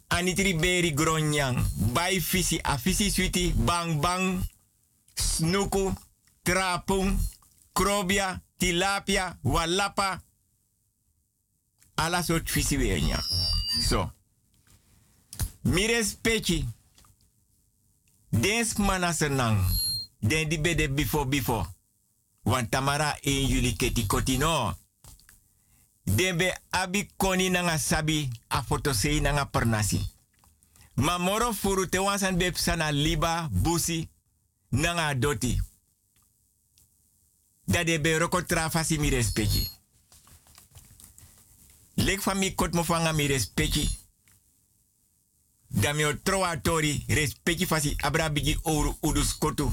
Anitri beri gronyang. Bai fisi. A fisi switi. Bang bang. Snuku. Trapung. Krobia. Tilapia. Walapa. Ala soort fisi weer nyan. So. Mi respecti. Dens mana senang. Den di bede before before. Want tamara 1 juli keti kotino. Dembe abi koni nanga sabi a fotosei nanga pernasi. Ma moro furu te wansan bep sana liba busi nanga doti. Da de be roko trafasi mi respecti. Lek fami kot mo fanga mi respecti. Da mi o troa tori respecti fasi abra bigi ouro udus kotu.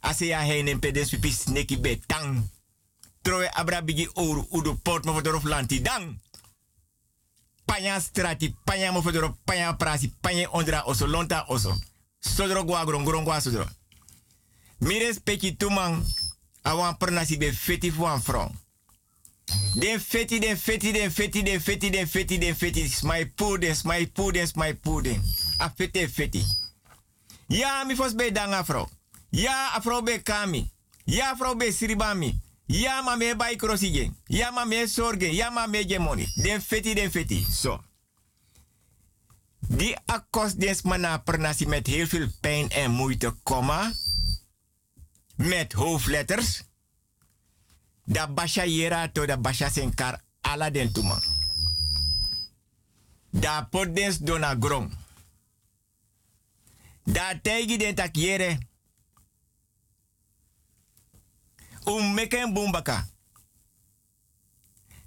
Ase ya heinen pedes pipi sneki be tang. Troe abra bigi ouro udu port mo fodorof lanti dang. Panya strati, panya mo fodoro, panya prasi, panya ondra oso, lonta oso. Sodro gwa gron, gron gwa sodro. Mires peki tumang, awan pernasi be feti. Den feti, den feti, den feti, den feti, den feti, den feti. Smai puden, smai puden, smai puden. A fete feti. Ja, mi fos be danga vrouw. Ja, a vrouw be kami. Ja, vrouw be siribami. Ja, ma me bai krosige. Ja, ma me sorgen. Ja, ma gemoni. Den feti, den feti. Zo. Die akkost des mana pernasi met heel veel pijn en moeite, komma. Met hoofdletters. Da basha yera to da basha senkar ala den tuma. Da podens dona grong. Da tegi den tak yere. Um meken bumbaka.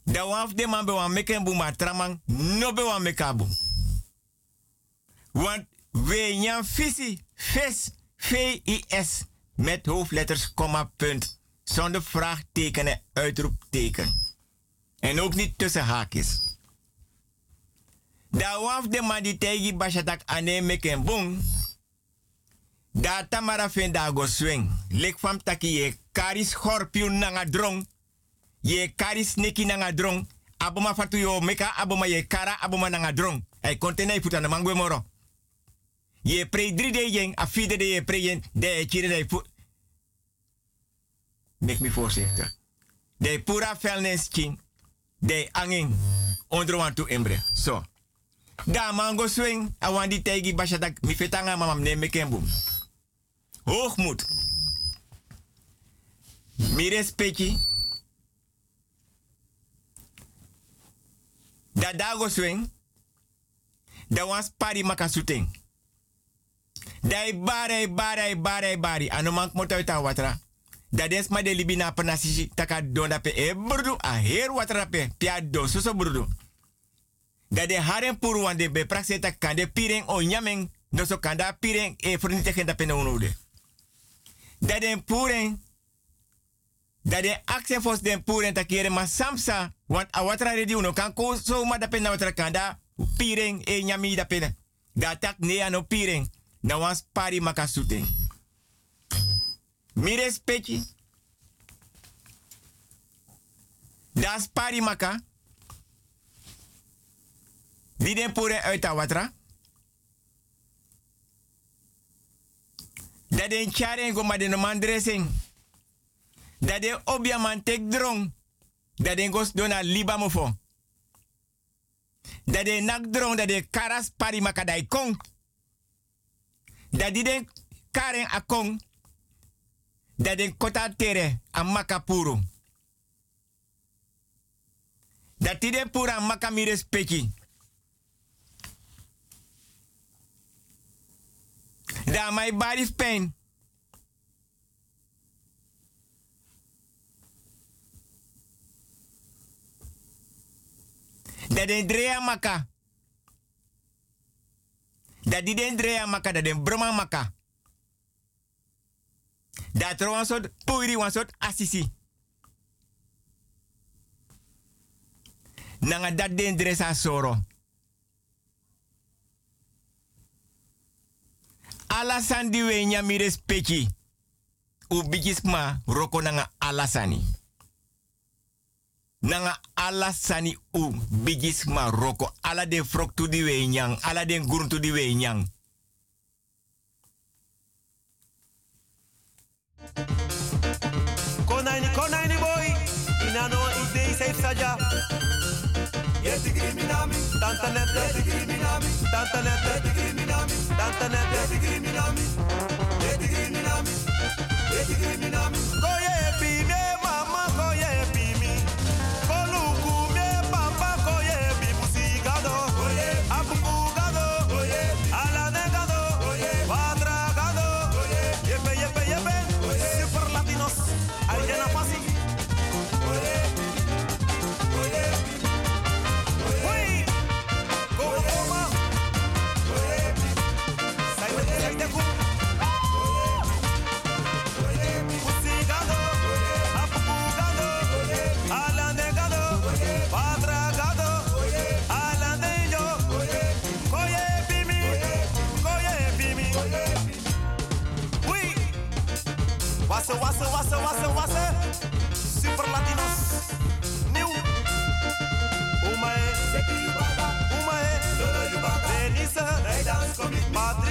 Da waf de man be wan meken bumba tramang no be wan mekabu. Want we nyan fisi, fes, V-I-S, met hoofdletters, komma, punt. Zonder vraagteken en uitroepteken. En ook niet tussen haakjes. Da waf de man die tegi bashatak ane meken boom. Da tamara fen da go swing. Lek fam taki ye kari scorpion nanga drong. Ye kari sneki nanga drong. Aboma fatu yo meka aboma ye kara aboma nanga drong. Ay kontena i puta na mangwe moro. Ye pre drie de yen, a fide de ye pre yen, de chire de fu. Mek me voorzichtig. De pura king. De angin. Onder tu embre. So. Da mango swing. Awan di tegi bashatak. Mi fetanga mamam ne mekembum. Hoogmoed. Mi respecti. Da dago swing. Da wan spari makasuteng. Dai bare bare bare bare. Ano mank moto ita watra. Da des ma de libina taka donda pe e burdu a her watra pe pia suso burdu. Da de haren puru wan de be tak kande piring o nyameng no so piring e furnite genda pe no de. Da den puren da de akse fos den puren takere ma samsa want a watra redi uno kan ko so ma da pe na watra kanda piring e nyami da pe. Da tak ne ano piring na wan spari makasute. Mi respecti. Da spari maka. Di den pure uit a watra. Da den charen go ma den man dressing. Da den man tek drong. Da den gos dona liba mofo. Da den nak drong da den karas pari maka dai kong. Da di den karen a kong. Da den kota tere a maka puru. Da ti den pura maka mi respecti. Da my body pain. Da den drea maka. Da di den drea maka, da den broma. Da tro wan sot puiri wan sot asisi. Nanga dat den dresa soro. Alasan di we nya mi respecti. U bigisma roko nanga alasani. Nanga alasani u bigisma roko. Ala den frok tu di we nyang. Ala den gurun tu di we nyang. Konaini, konaini boy. Inano idei safe saja. Yeti criminami. Tanta net. Yeti criminami. Tanta net. Yeti criminami. Tanta net. Yeti criminami. Yeti criminami. Yeti criminami.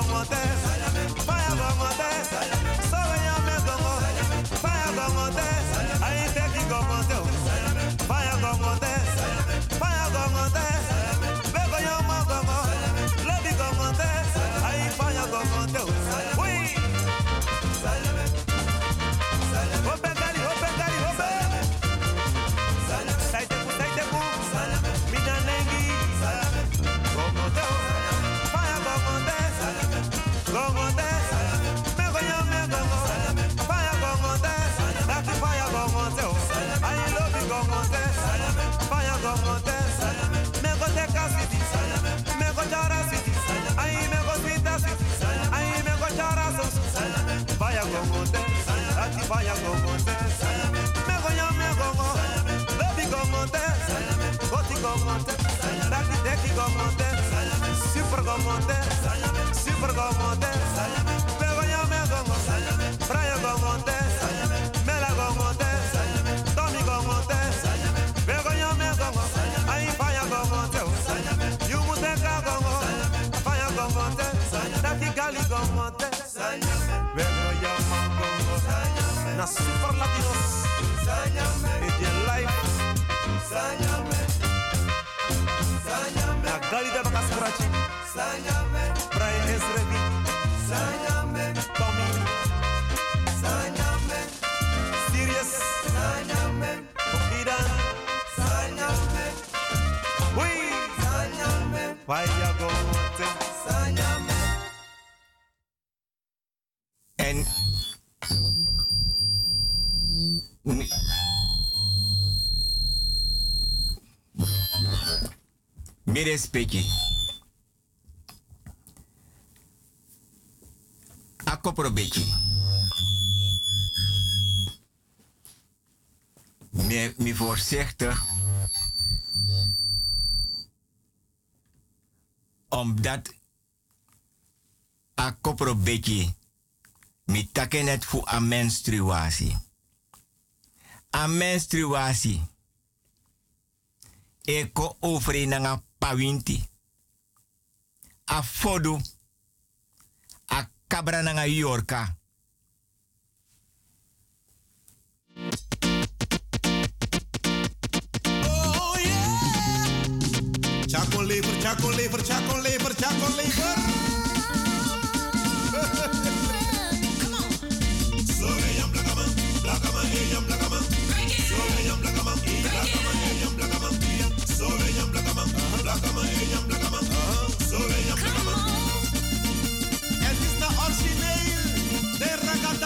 aguanté, vaya aguanté. Vaya Congo dance. Baby Congo dance. Congo dance. Congo dance. Super Congo dance. Super Congo dance. is je life. Na galida baka scratch. Is ready. bere speki. A kopro beki. Me, me voorzichtig. Omdat a kopro beki mi taken het voor a menstruatie. A menstruatie. Eko overeenang pawinti. A fodo. A cabrana na yorka.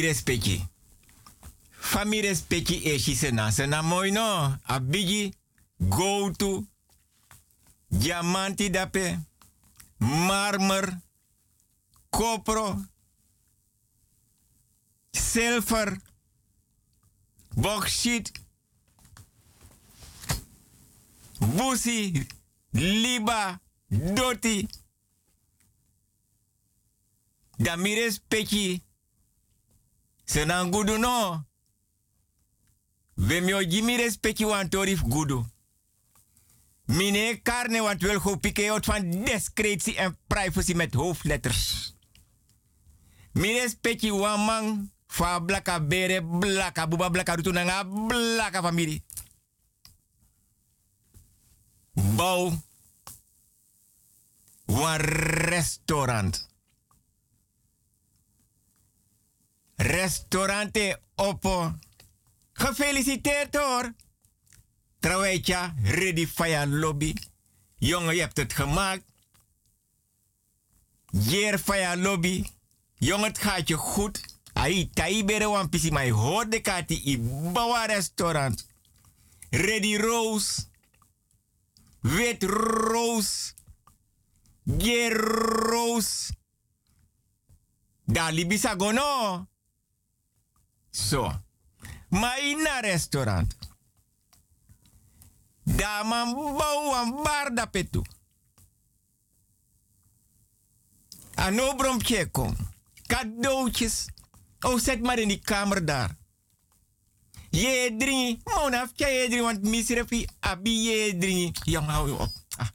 respecti. Fa mi respecti e shi sena. Sena mooi no. A. Go to. Diamanti dape. Marmer. Kopro. Zilver. Bauxite. Busi. Liba. Doti. Da mi Senang gudu no. We mi o jimi respecti wan torif gudu. Mine karne wat wil go pike out van discretie en privacy met hoofdletters. Mine respecti wan man fa blaka bere blaka buba blaka rutu nanga blaka family. Bouw wan restaurant. Restaurante Oppo. Gefeliciteerd hoor. Trouwtje, ready fire lobby. Jongen, je hebt het gemaakt. Jeer fire lobby. Jongen, het gaat je goed. Ai, tai bere wan pisi, maar je hoort de kati i bawa restaurant. Ready Rose. Wit Rose. Jeer Rose. Dali bisa gono. Zo. Maar in een restaurant. Daar man bouw een bar da petu. Ano bromtje kom. Cadeautjes. Oh, zet maar in die kamer daar. Je dringi. Mona, je dringi, want misrefi. Abi je dringi. Jong, hou je op. Ah.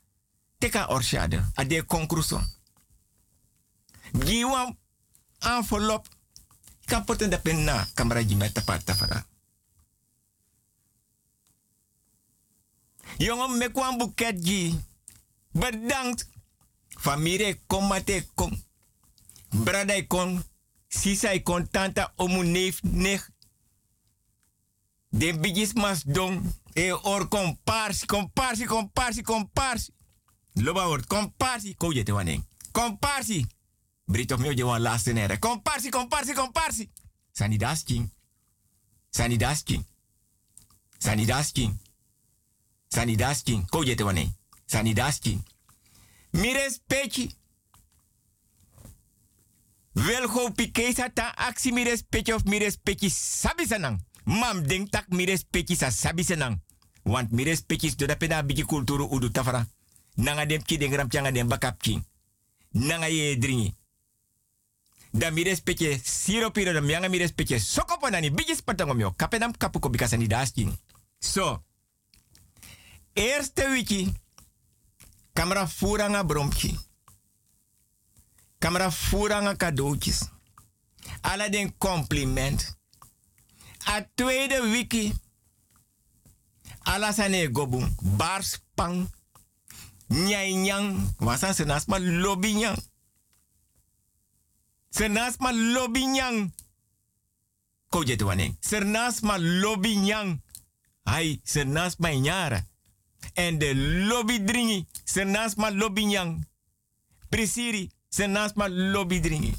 Teka orshade. Ade conclusion. Giwan envelop. Kan poten de pen na camera ji met tapat tafara. Jongen, me boeket ji. Bedankt. Familie, kom mate, kom. Brada, kon. Sisa, kon tanta, omu neef, nech. De bigis mas don. E or komparsi, komparsi, komparsi, komparsi. Loba wordt komparsi. Ko je te wanneer. Komparsi. Brito mio je wan laatste nere. Komparsi, komparsi, komparsi. Sani dasking. Sani dasking. Sani dasking. Sani dasking. Ko je te wanneer. Sani dasking. Mires pechi. Wel go pikesa ta aksi mires pechi of mires pechi sabi sanang. Mam denk tak mires pechi sa sabi sanang. Want mires pechi da pena bigi kulturu udu tafara. Nanga dem ki den ram changa dem bakap king. Nanga ye dringi. Da mi respecte siro piro da mianga mi respecte soko ponani bigis patangom yo kapenam kapuko bikasani dasking. So. Eerste wiki. Camera furanga bromchi. Camera furanga cadeautjes. Alla den compliment. A tweede wiki. Alla sane gobung. Bars pang. Nyai nyang. Wasa senas ma lobby nyang. Senas ma lobby nyang. Je tuane. Senas ma lobby nyang. Ai, senas ma nyara. En de lobby dringi. Senas ma lobby nyang. Prisiri. Senas ma lobby dringi.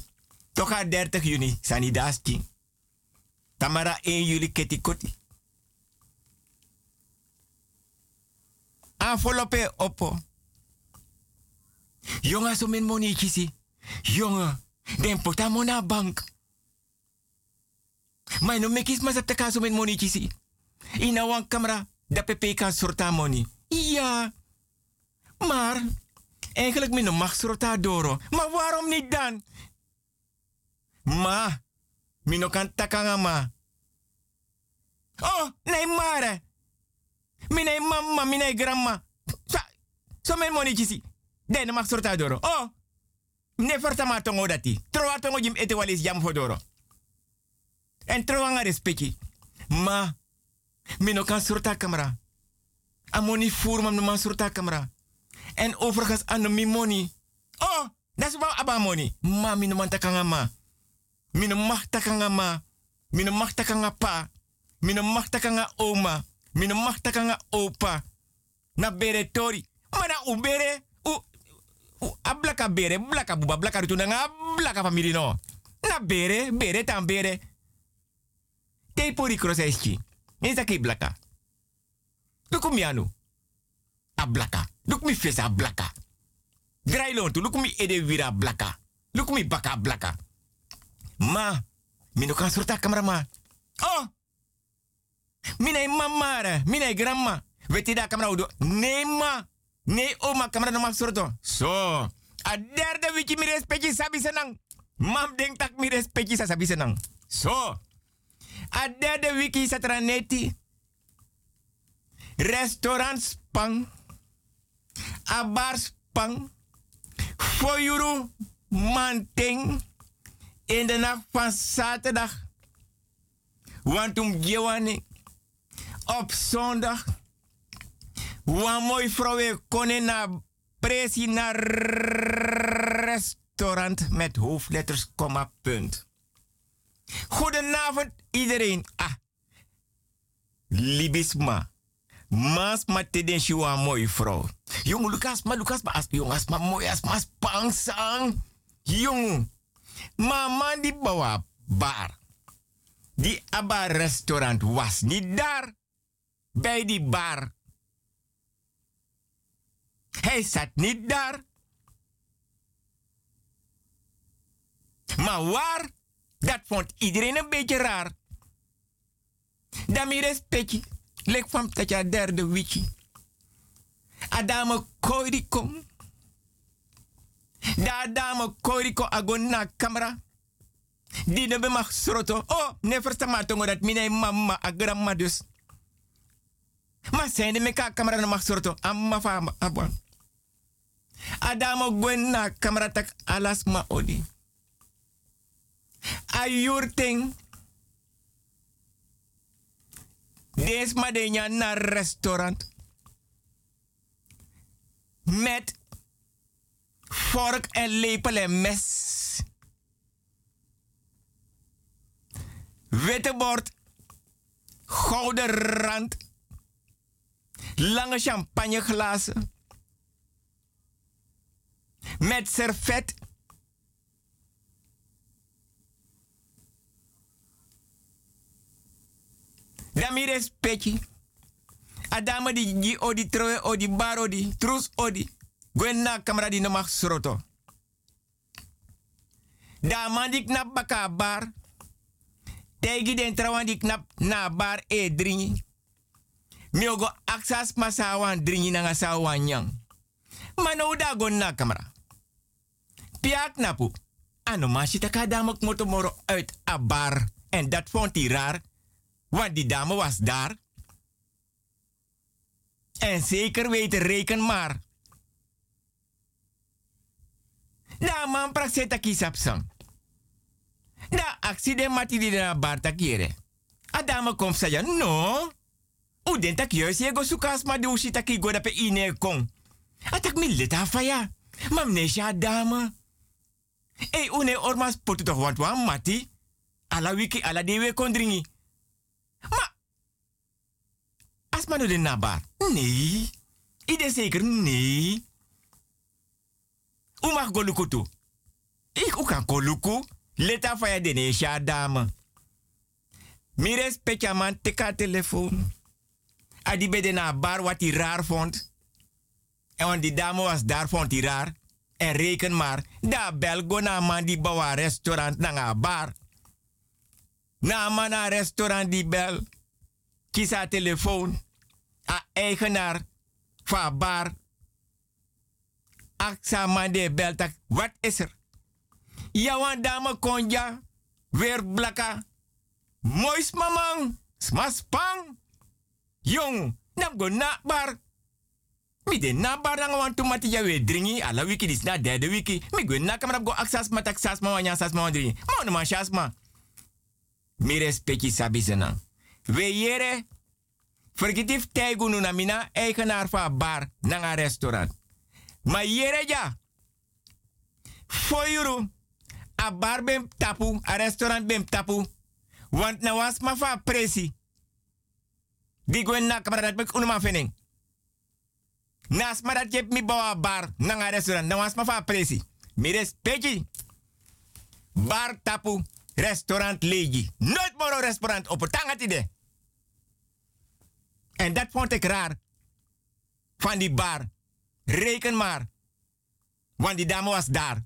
Toka 30 juni. Sani daski. Tamara 1 juli ketikoti. Enveloppe oppo. Jongen, zo min money kisi. Jongen, den pota mona bank. Maar no mekis mas op de kaso min money kisi. Ina wan camera, da pp kan sorta money. Ja, maar eigenlijk min mag sorta doro. Maar waarom niet dan? Ma, mino kan takanga ma. Oh, nee mare. Mine mama, mine grandma. So, so men money kisi. Den mag sorta doro. Oh, ne forta ma tongo dati. Troa tongo jim ete walis jam fodoro. En troa nga respecti. Ma, mino kan sorta camera. Amoni voer mam man sorta camera. En overigens aan mi money. Oh, dat is wel. Ma, mino man takanga ma. Mino mag takanga ma. Mino mag takanga pa. Mino mag takanga oma. Mino mag takanga opa. Na bere tori. Maar na ubere. A blaka bere. Blaka buba. Blaka rutu nga blaka no. Na bere. Bere tan bere. Te pori kroseschi. Isa ki blaka. Luku mi anu. A blaka. Luku mi fesa a blaka. Grailon tu. Mi ede vira blaka. Mi baka blaka. Ma. Mino kan surta kamera ma. Oh. Mina mamara, mina grandma. Weet je dat camera? Nee ma. Nee oma camera no mag sorto. So. A derde wiki mi respecti sabi senang. Mam denk tak mi respecti sa sabi senang. A derde wiki satra neti. Restaurant spang. A bar spang. Foyuru manting. In de nacht van zaterdag. Want om gewani op zondag. Wan mooi vrouw kon naar presi naar restaurant met hoofdletters, komma, punt. Goedenavond iedereen. Ah, libisma. Mas ma te shiwa mooi vrouw. Jong, Lucas, ma Lucas, ma as, jong, as ma mooi as, mas pangsang. Jong, ma man die bawa bar. Die Abba restaurant was niet daar. Bij die bar. Hij zat niet daar. Maar waar? Dat vond iedereen een beetje raar. Daarmee respectje. Lek van dat je derde wiki. Adame koiriko. Da dame koiriko agon na camera. Die de mag sroto. Oh, ne versta ma tongo dat mine mama a grandma dus. Maar zijn de meka camera mag sroto. Amma fa abon. Adamo gwen na camera tak alas ma odi. Ayurting. Des ma de nya na restaurant. Met vork en lepel en mes. Witte bord. Gouden rand. Lange champagneglazen. Met servet. Damires peki. Adama di gi odi troe odi bar odi trus odi. Gwen kamera di nomag sroto. Da mandik na baka bar. Tegi den trawan di knap na bar e dringi. Miogo aksas masawan dringi na sawan nyang. Mano da gon kamera. Piak napu. Ano masih taka damak motomoro uit a bar. En dat vond hij raar. Want die dame was daar. En zeker weten, reken maar. Da man prakseta kisap sang. Da accident mati di na barta kiere. Adama kom saya no. U den tak juist je go sukas ma de usi taki go da pe ine kon. Atak mi leta faya. Mam ne sha dama. E une ormas potu toch want wan mati. Ala wiki ala dewe kondringi. Ma. Asma no de nabar. Nee. Ide zeker nee. U mag go luku toe. Ik u kan go luku. Leta faya de sha dama. Mire specha man teka telefoon. Adi bede na bar wat hij raar vond. En want die dame was daar vond hij raar. En reken maar, daar bel go na man die bouwa restaurant na bar. Na man na restaurant die bel. Kisa telefoon. A eigenaar van bar. Aksa man de bel wat is er? Want dame konja. Weer blakka. Mois mamang. Smaspang. Jong, nam go na bar. Mi de na bar nang wan tumati ya we dringi ala wiki dis na derde wiki. Mi go na kamera go aksas ma taksas ma wanya sas ma dringi. Ma no ma ma. Mi respecti sabi. We yere Vergetief tijgunu na mina eigenaar bar een restaurant. Maar yere ja. Foyuru. A bar bem tapu, a restaurant bem tapu. Want na was ma fa presi. Di na kamera dat fening. Nas ma dat jep mi bawa bar a restaurant. Na was ma fa presi. Mi respecti. Bar tapu, restaurant legi. Nooit moro restaurant op het ide. En dat vond ik raar. Van die bar. Reken maar. Want die dame was daar.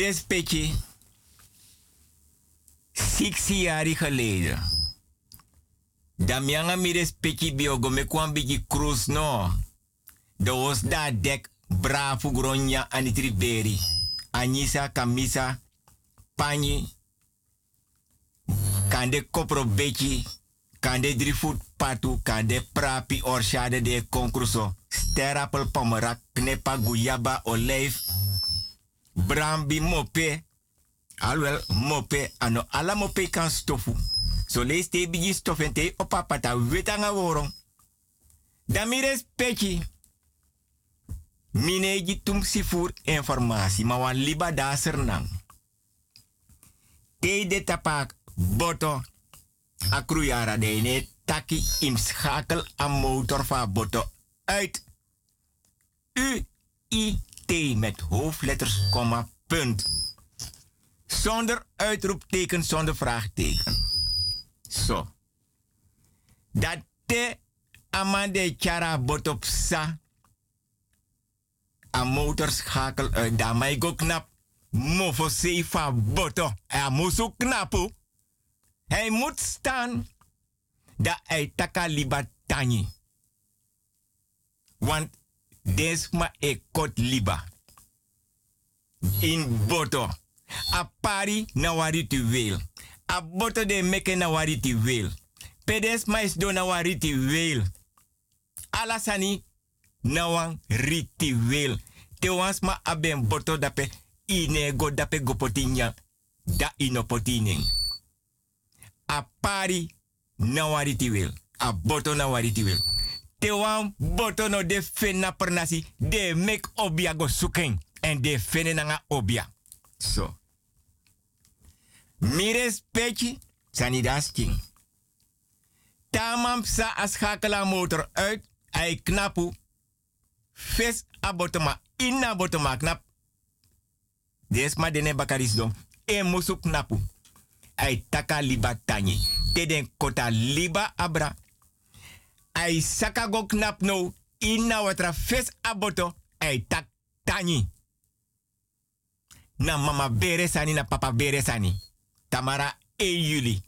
Mires Petje. Six jaar geleden. Damianga Mires Petje biogo me kwam bigi cruise no. De was da dek bravo gronya anitriberi. Anisa kamisa pani. Kande kopro beki. Kande drie voet patu. Kande prapi orshade de concurso. Sterapel pomerak. Knepa guyaba olijf. Brambi mope. Alwel mope. Ano ala mope kan stofu. So lees te bigi stofente opapata wetanga worong. Damires pechi. Mineji tum sifur informasi ma wan liba da sernang. Te de tapak boto akruyara de ne taki im schakel motor va boto uit. U, I, T met hoofdletters, komma, punt. Zonder uitroepteken, zonder vraagteken. Zo. Dat te amande chara botop sa. A motorschakel uit damai go knap. Mofo sefa boto. Hij moet zo knappen. Hij moet staan. Da hij taka liba tani. Want desma e kot liba. In boto. A pari na wari tu wil. A boto de meke na wari tu wil. Pedes mais do na wari tu wil. Alasani na wan riti wil. Te wans ma aben boto dape ine go dape go potinya. Da ino potining. A pari na wari ti wil. A boto na wari ti wil. Te wan boto no de fena pernasi de mek obia go suken. En de fene nanga obia. So. Mires pechi sanidas king. Tamam sa as schakela motor uit. Hij knapu. Ves abotoma. Inna botoma knap. Des ma dene bakaris. E musu knapu. Hij taka liba tanyi. Te den kota liba abra ai saka go knap no ina watra nou fes aboto ai tani. Na mama beresani na papa beresani. Tamara e juli.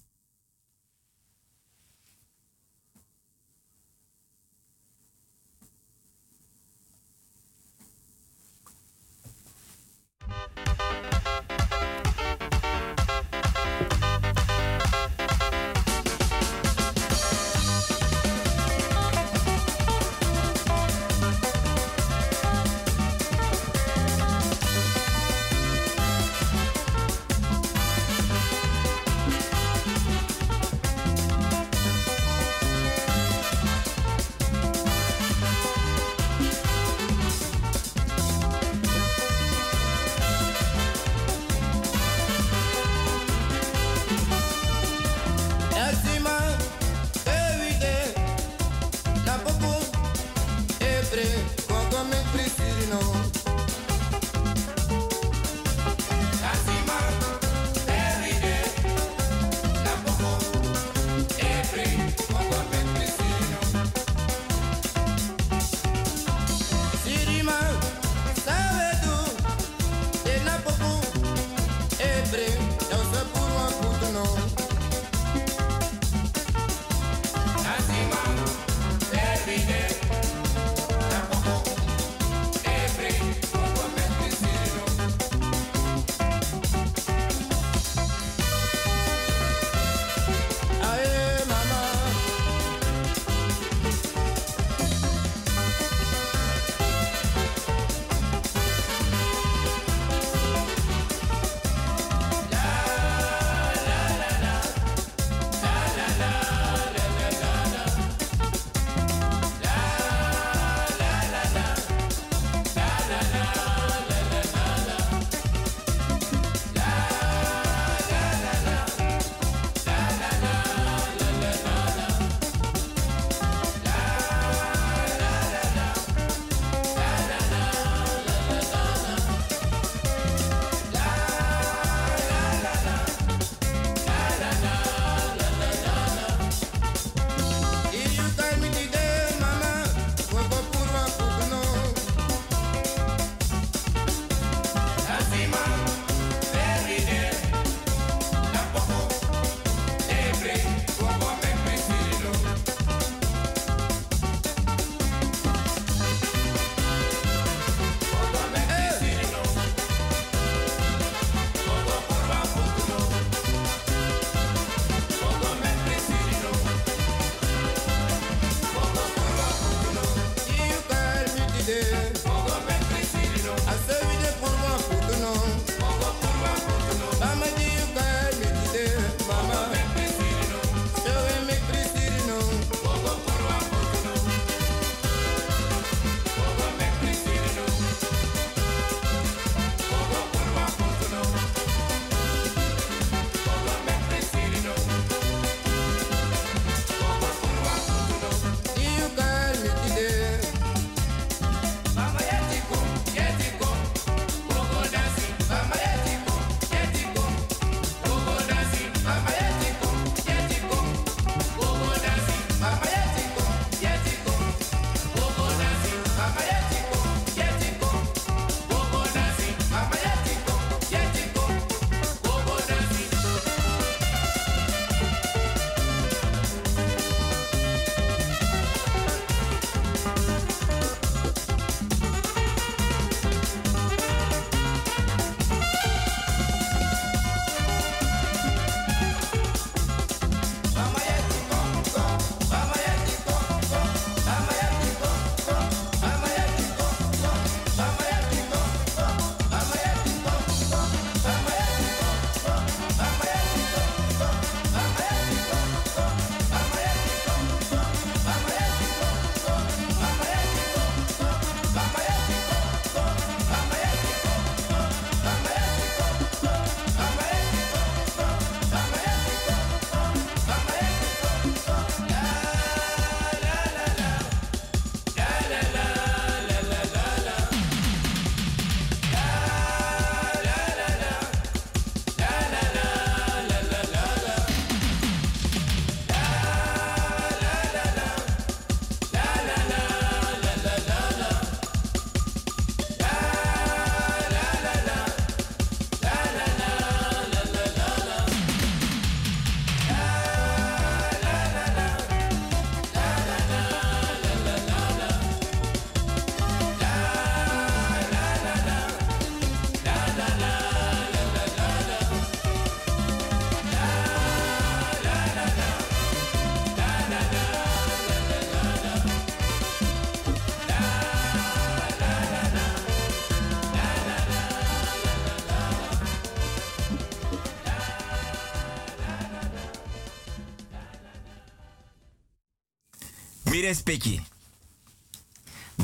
Respecti.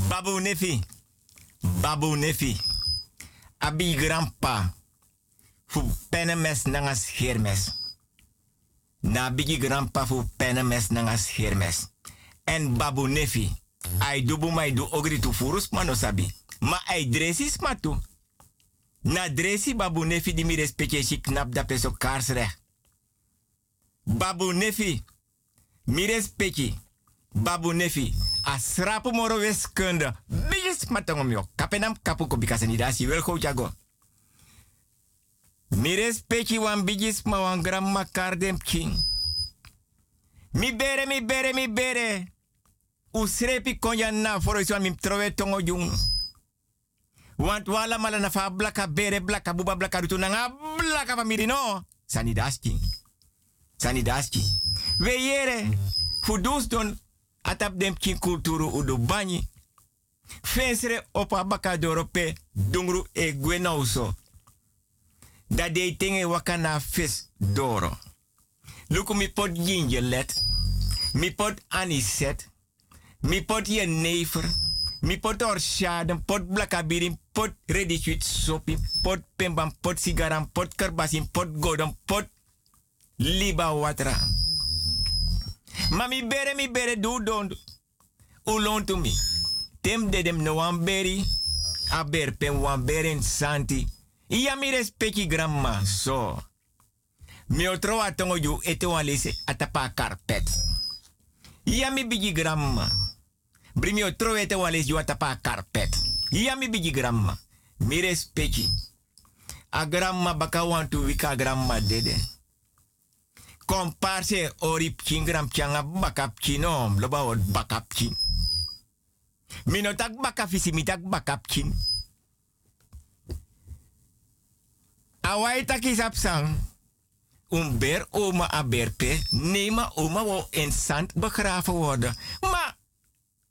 Babu nefi. Babu nefi. Abi grandpa. Fu penemes nangas hermes. Na grandpa fu penemes nangas hermes. En babu nefi. Ai dubu mai du ogri tu furus sabi. Ma ai dresis matu. Na dresi babu nefi di mi respecte si knap da peso kaarsrecht. Babu nefi. Mi respecte. Babu nefi. A srapu moro wiskunde. Bijis matangom yo. Kapenam kapu ko bikasa ni dasi wel go jago. Mi respecte wan bijis ma wan kardem king. Mi bere, mi bere, mi bere. U srepi konja na foro iswan mi trove tongo jung. Want wala mala na blaka bere blaka buba blaka rutu blaka famiri no. Sani daski. Sani daski. We yere. Fudus don atap dem kin kulturu udo banyi. Fensre opa baka dorope dungru e gwenauso. Da de tinge wakana fis doro. Luku mi pot ginger let. Mi pot aniset. Mi pot je never. Mi pot orschaden, pot blakabirin, pot sweet sopi, pot pembam, pot sigaram, pot kerbasin, pot godom, pot liba watra. Ma mi bere mi bere du don. Ulon to mi. Tem de dem no wan beri. A ber pen wan beren santi. Iya mi respecti grandma so. Mi otro atongo ju ete wan lese atapa carpet. Iya mi bigi grandma. Brimi otro ete wan lese ju atapa carpet. Iya mi bigi grandma. Mi respecti. A grandma baka wan tu wika grandma dede. Komparse orip king gram changa bakap chinom. Loba od bakap bakap visi mitak bakap. Umber oma aberpe. Nee, maar oma wou in zand begraven worden. Maar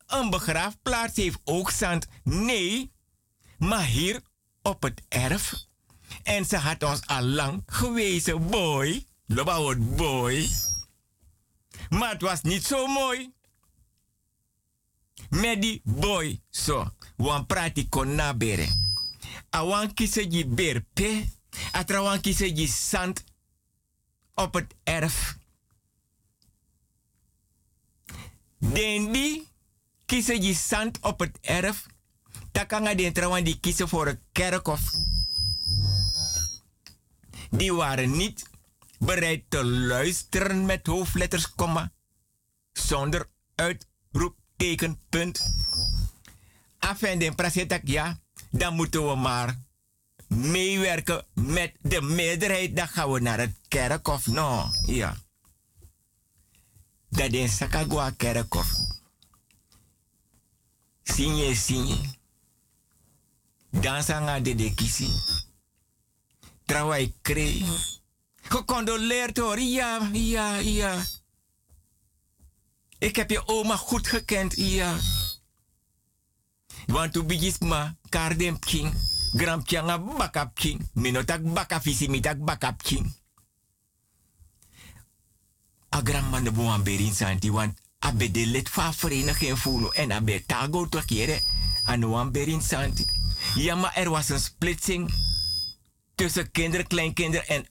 een begraafplaats heeft ook zand. Nee, maar hier op het erf. En ze had ons al lang gewezen, boy. Loba wordt boy. Maar het was niet zo mooi. Met die boy, zo. Wan prati kon nabere. Awan kise ji berpe. Atra wan kise ji zand op het erf. Dendi kiezen je zand op het erf. Takanga den trouwen die kiezen voor een kerkhof. Die waren niet bereid te luisteren met hoofdletters, komma, zonder uitroepteken, punt. Afijn den prasetak ja, dan moeten we maar meewerken met de meerderheid. Dan gaan we naar het kerkhof. No, ja. Dat is Sakagwa kerkhof. Sinye, sinye. Dan sanga de de kisi. Trawai. Gecondoleerd hoor. Ja, ja, ja. Ik heb je oma goed gekend, ja. Want toen bijis ma kardem king. Gram changa bakap king. Minotak bakap visi mitak bakap king. A grandma de boan berin santi want abe de lid van vereniging en abe tago toch kere aan berin santi. Ja, maar er was een splitsing tussen kinderen, kleinkinderen en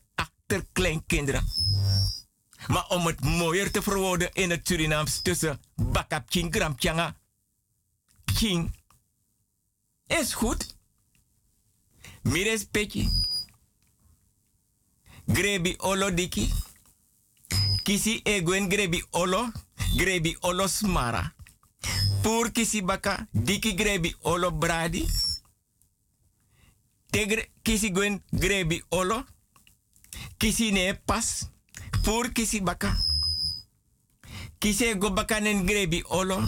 achterkleinkinderen. Maar om het mooier te verwoorden in het Surinaams tussen Bakap King, Gramtjanga, King, is goed. Mires petje. Grebi olo diki. Kisi egwen grebi olo, grebi olo smara. Pur kisi baka, diki grebi olo bradi. Tegre kisi gwen grebi olo. Kisi ne pas. Pur kisi baka. Kisi go baka nen grebi olo.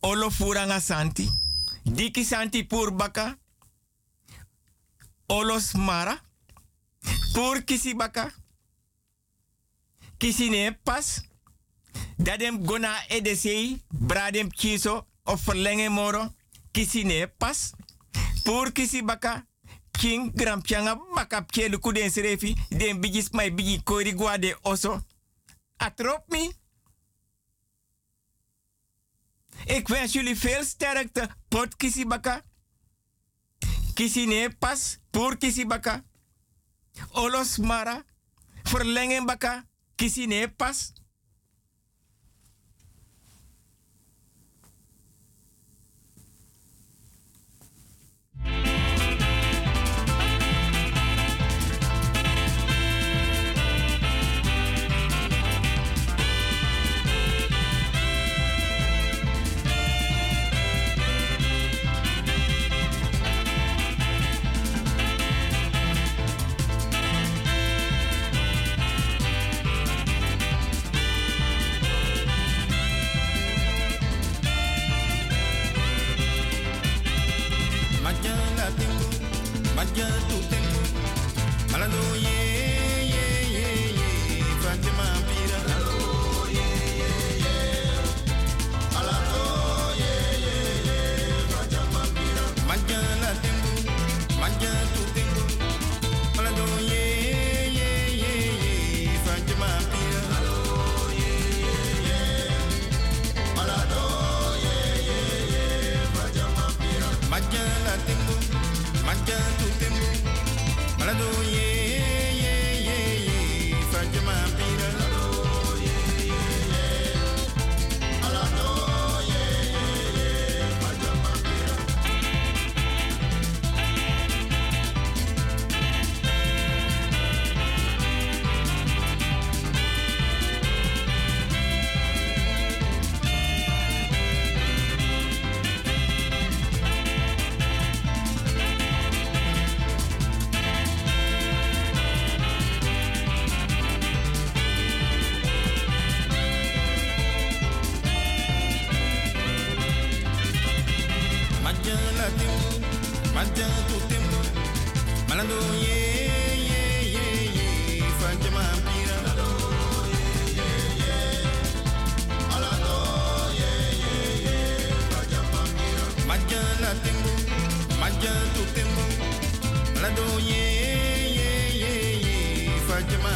Olo furanga santi. Diki santi pur baka. Olo smara. Pur kisi baka. Kisi pas. Dadem gona edesei. Bradem kiso. Of verlengen moro. Kisi ne pas. Pur kisi baka king gram pianga bakap kelu kuden serefi den bigis mai bigi kori guade oso. Atrop me. Ik wens jullie veel sterkte, pot kisibaka. Kisi ne pas, pour kisibaka. Olos mara, verlengen baka, kisi ne pas. get mine.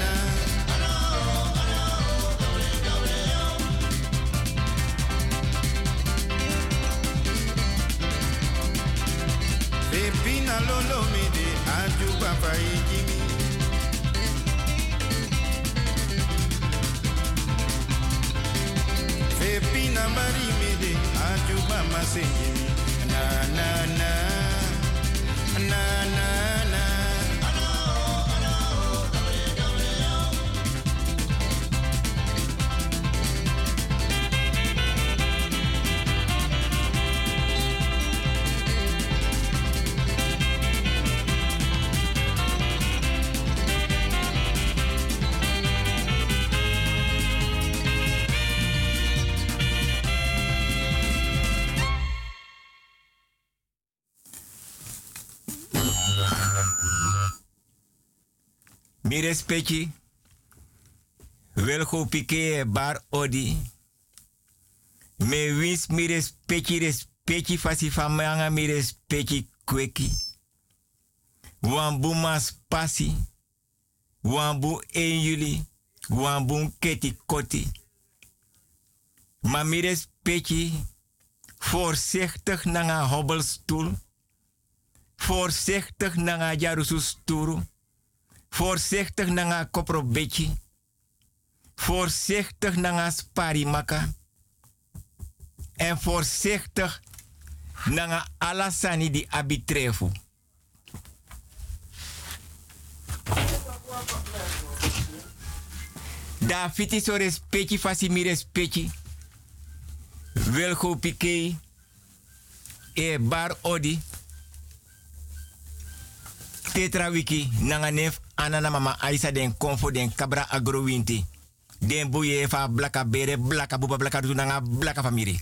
Na. Fepina lolo mede papa ejimi. Mama senjimi. Na na na. Na na Respecti. Welgo bar odi. Me wins mi respecti respecti fasi famanga mi respecti kweki. Wambu mas pasi. Wambu 1 juli. Wambu keti koti. Maar mi respecti voorzichtig nanga hobbelstoel. Voorzichtig nanga jarusu Voorzichtig nanga koprobetje. Voorzichtig nanga sparimaka. En voorzichtig nanga alasani di abitrefu. Da fiti so respecti fasi mi. Welgo e bar odi. Tetra wiki nanga nef anana mama aisa den konfo den kabra agrowinti. Den buye fa blaka bere blaka buba blaka du nanga blaka famiri.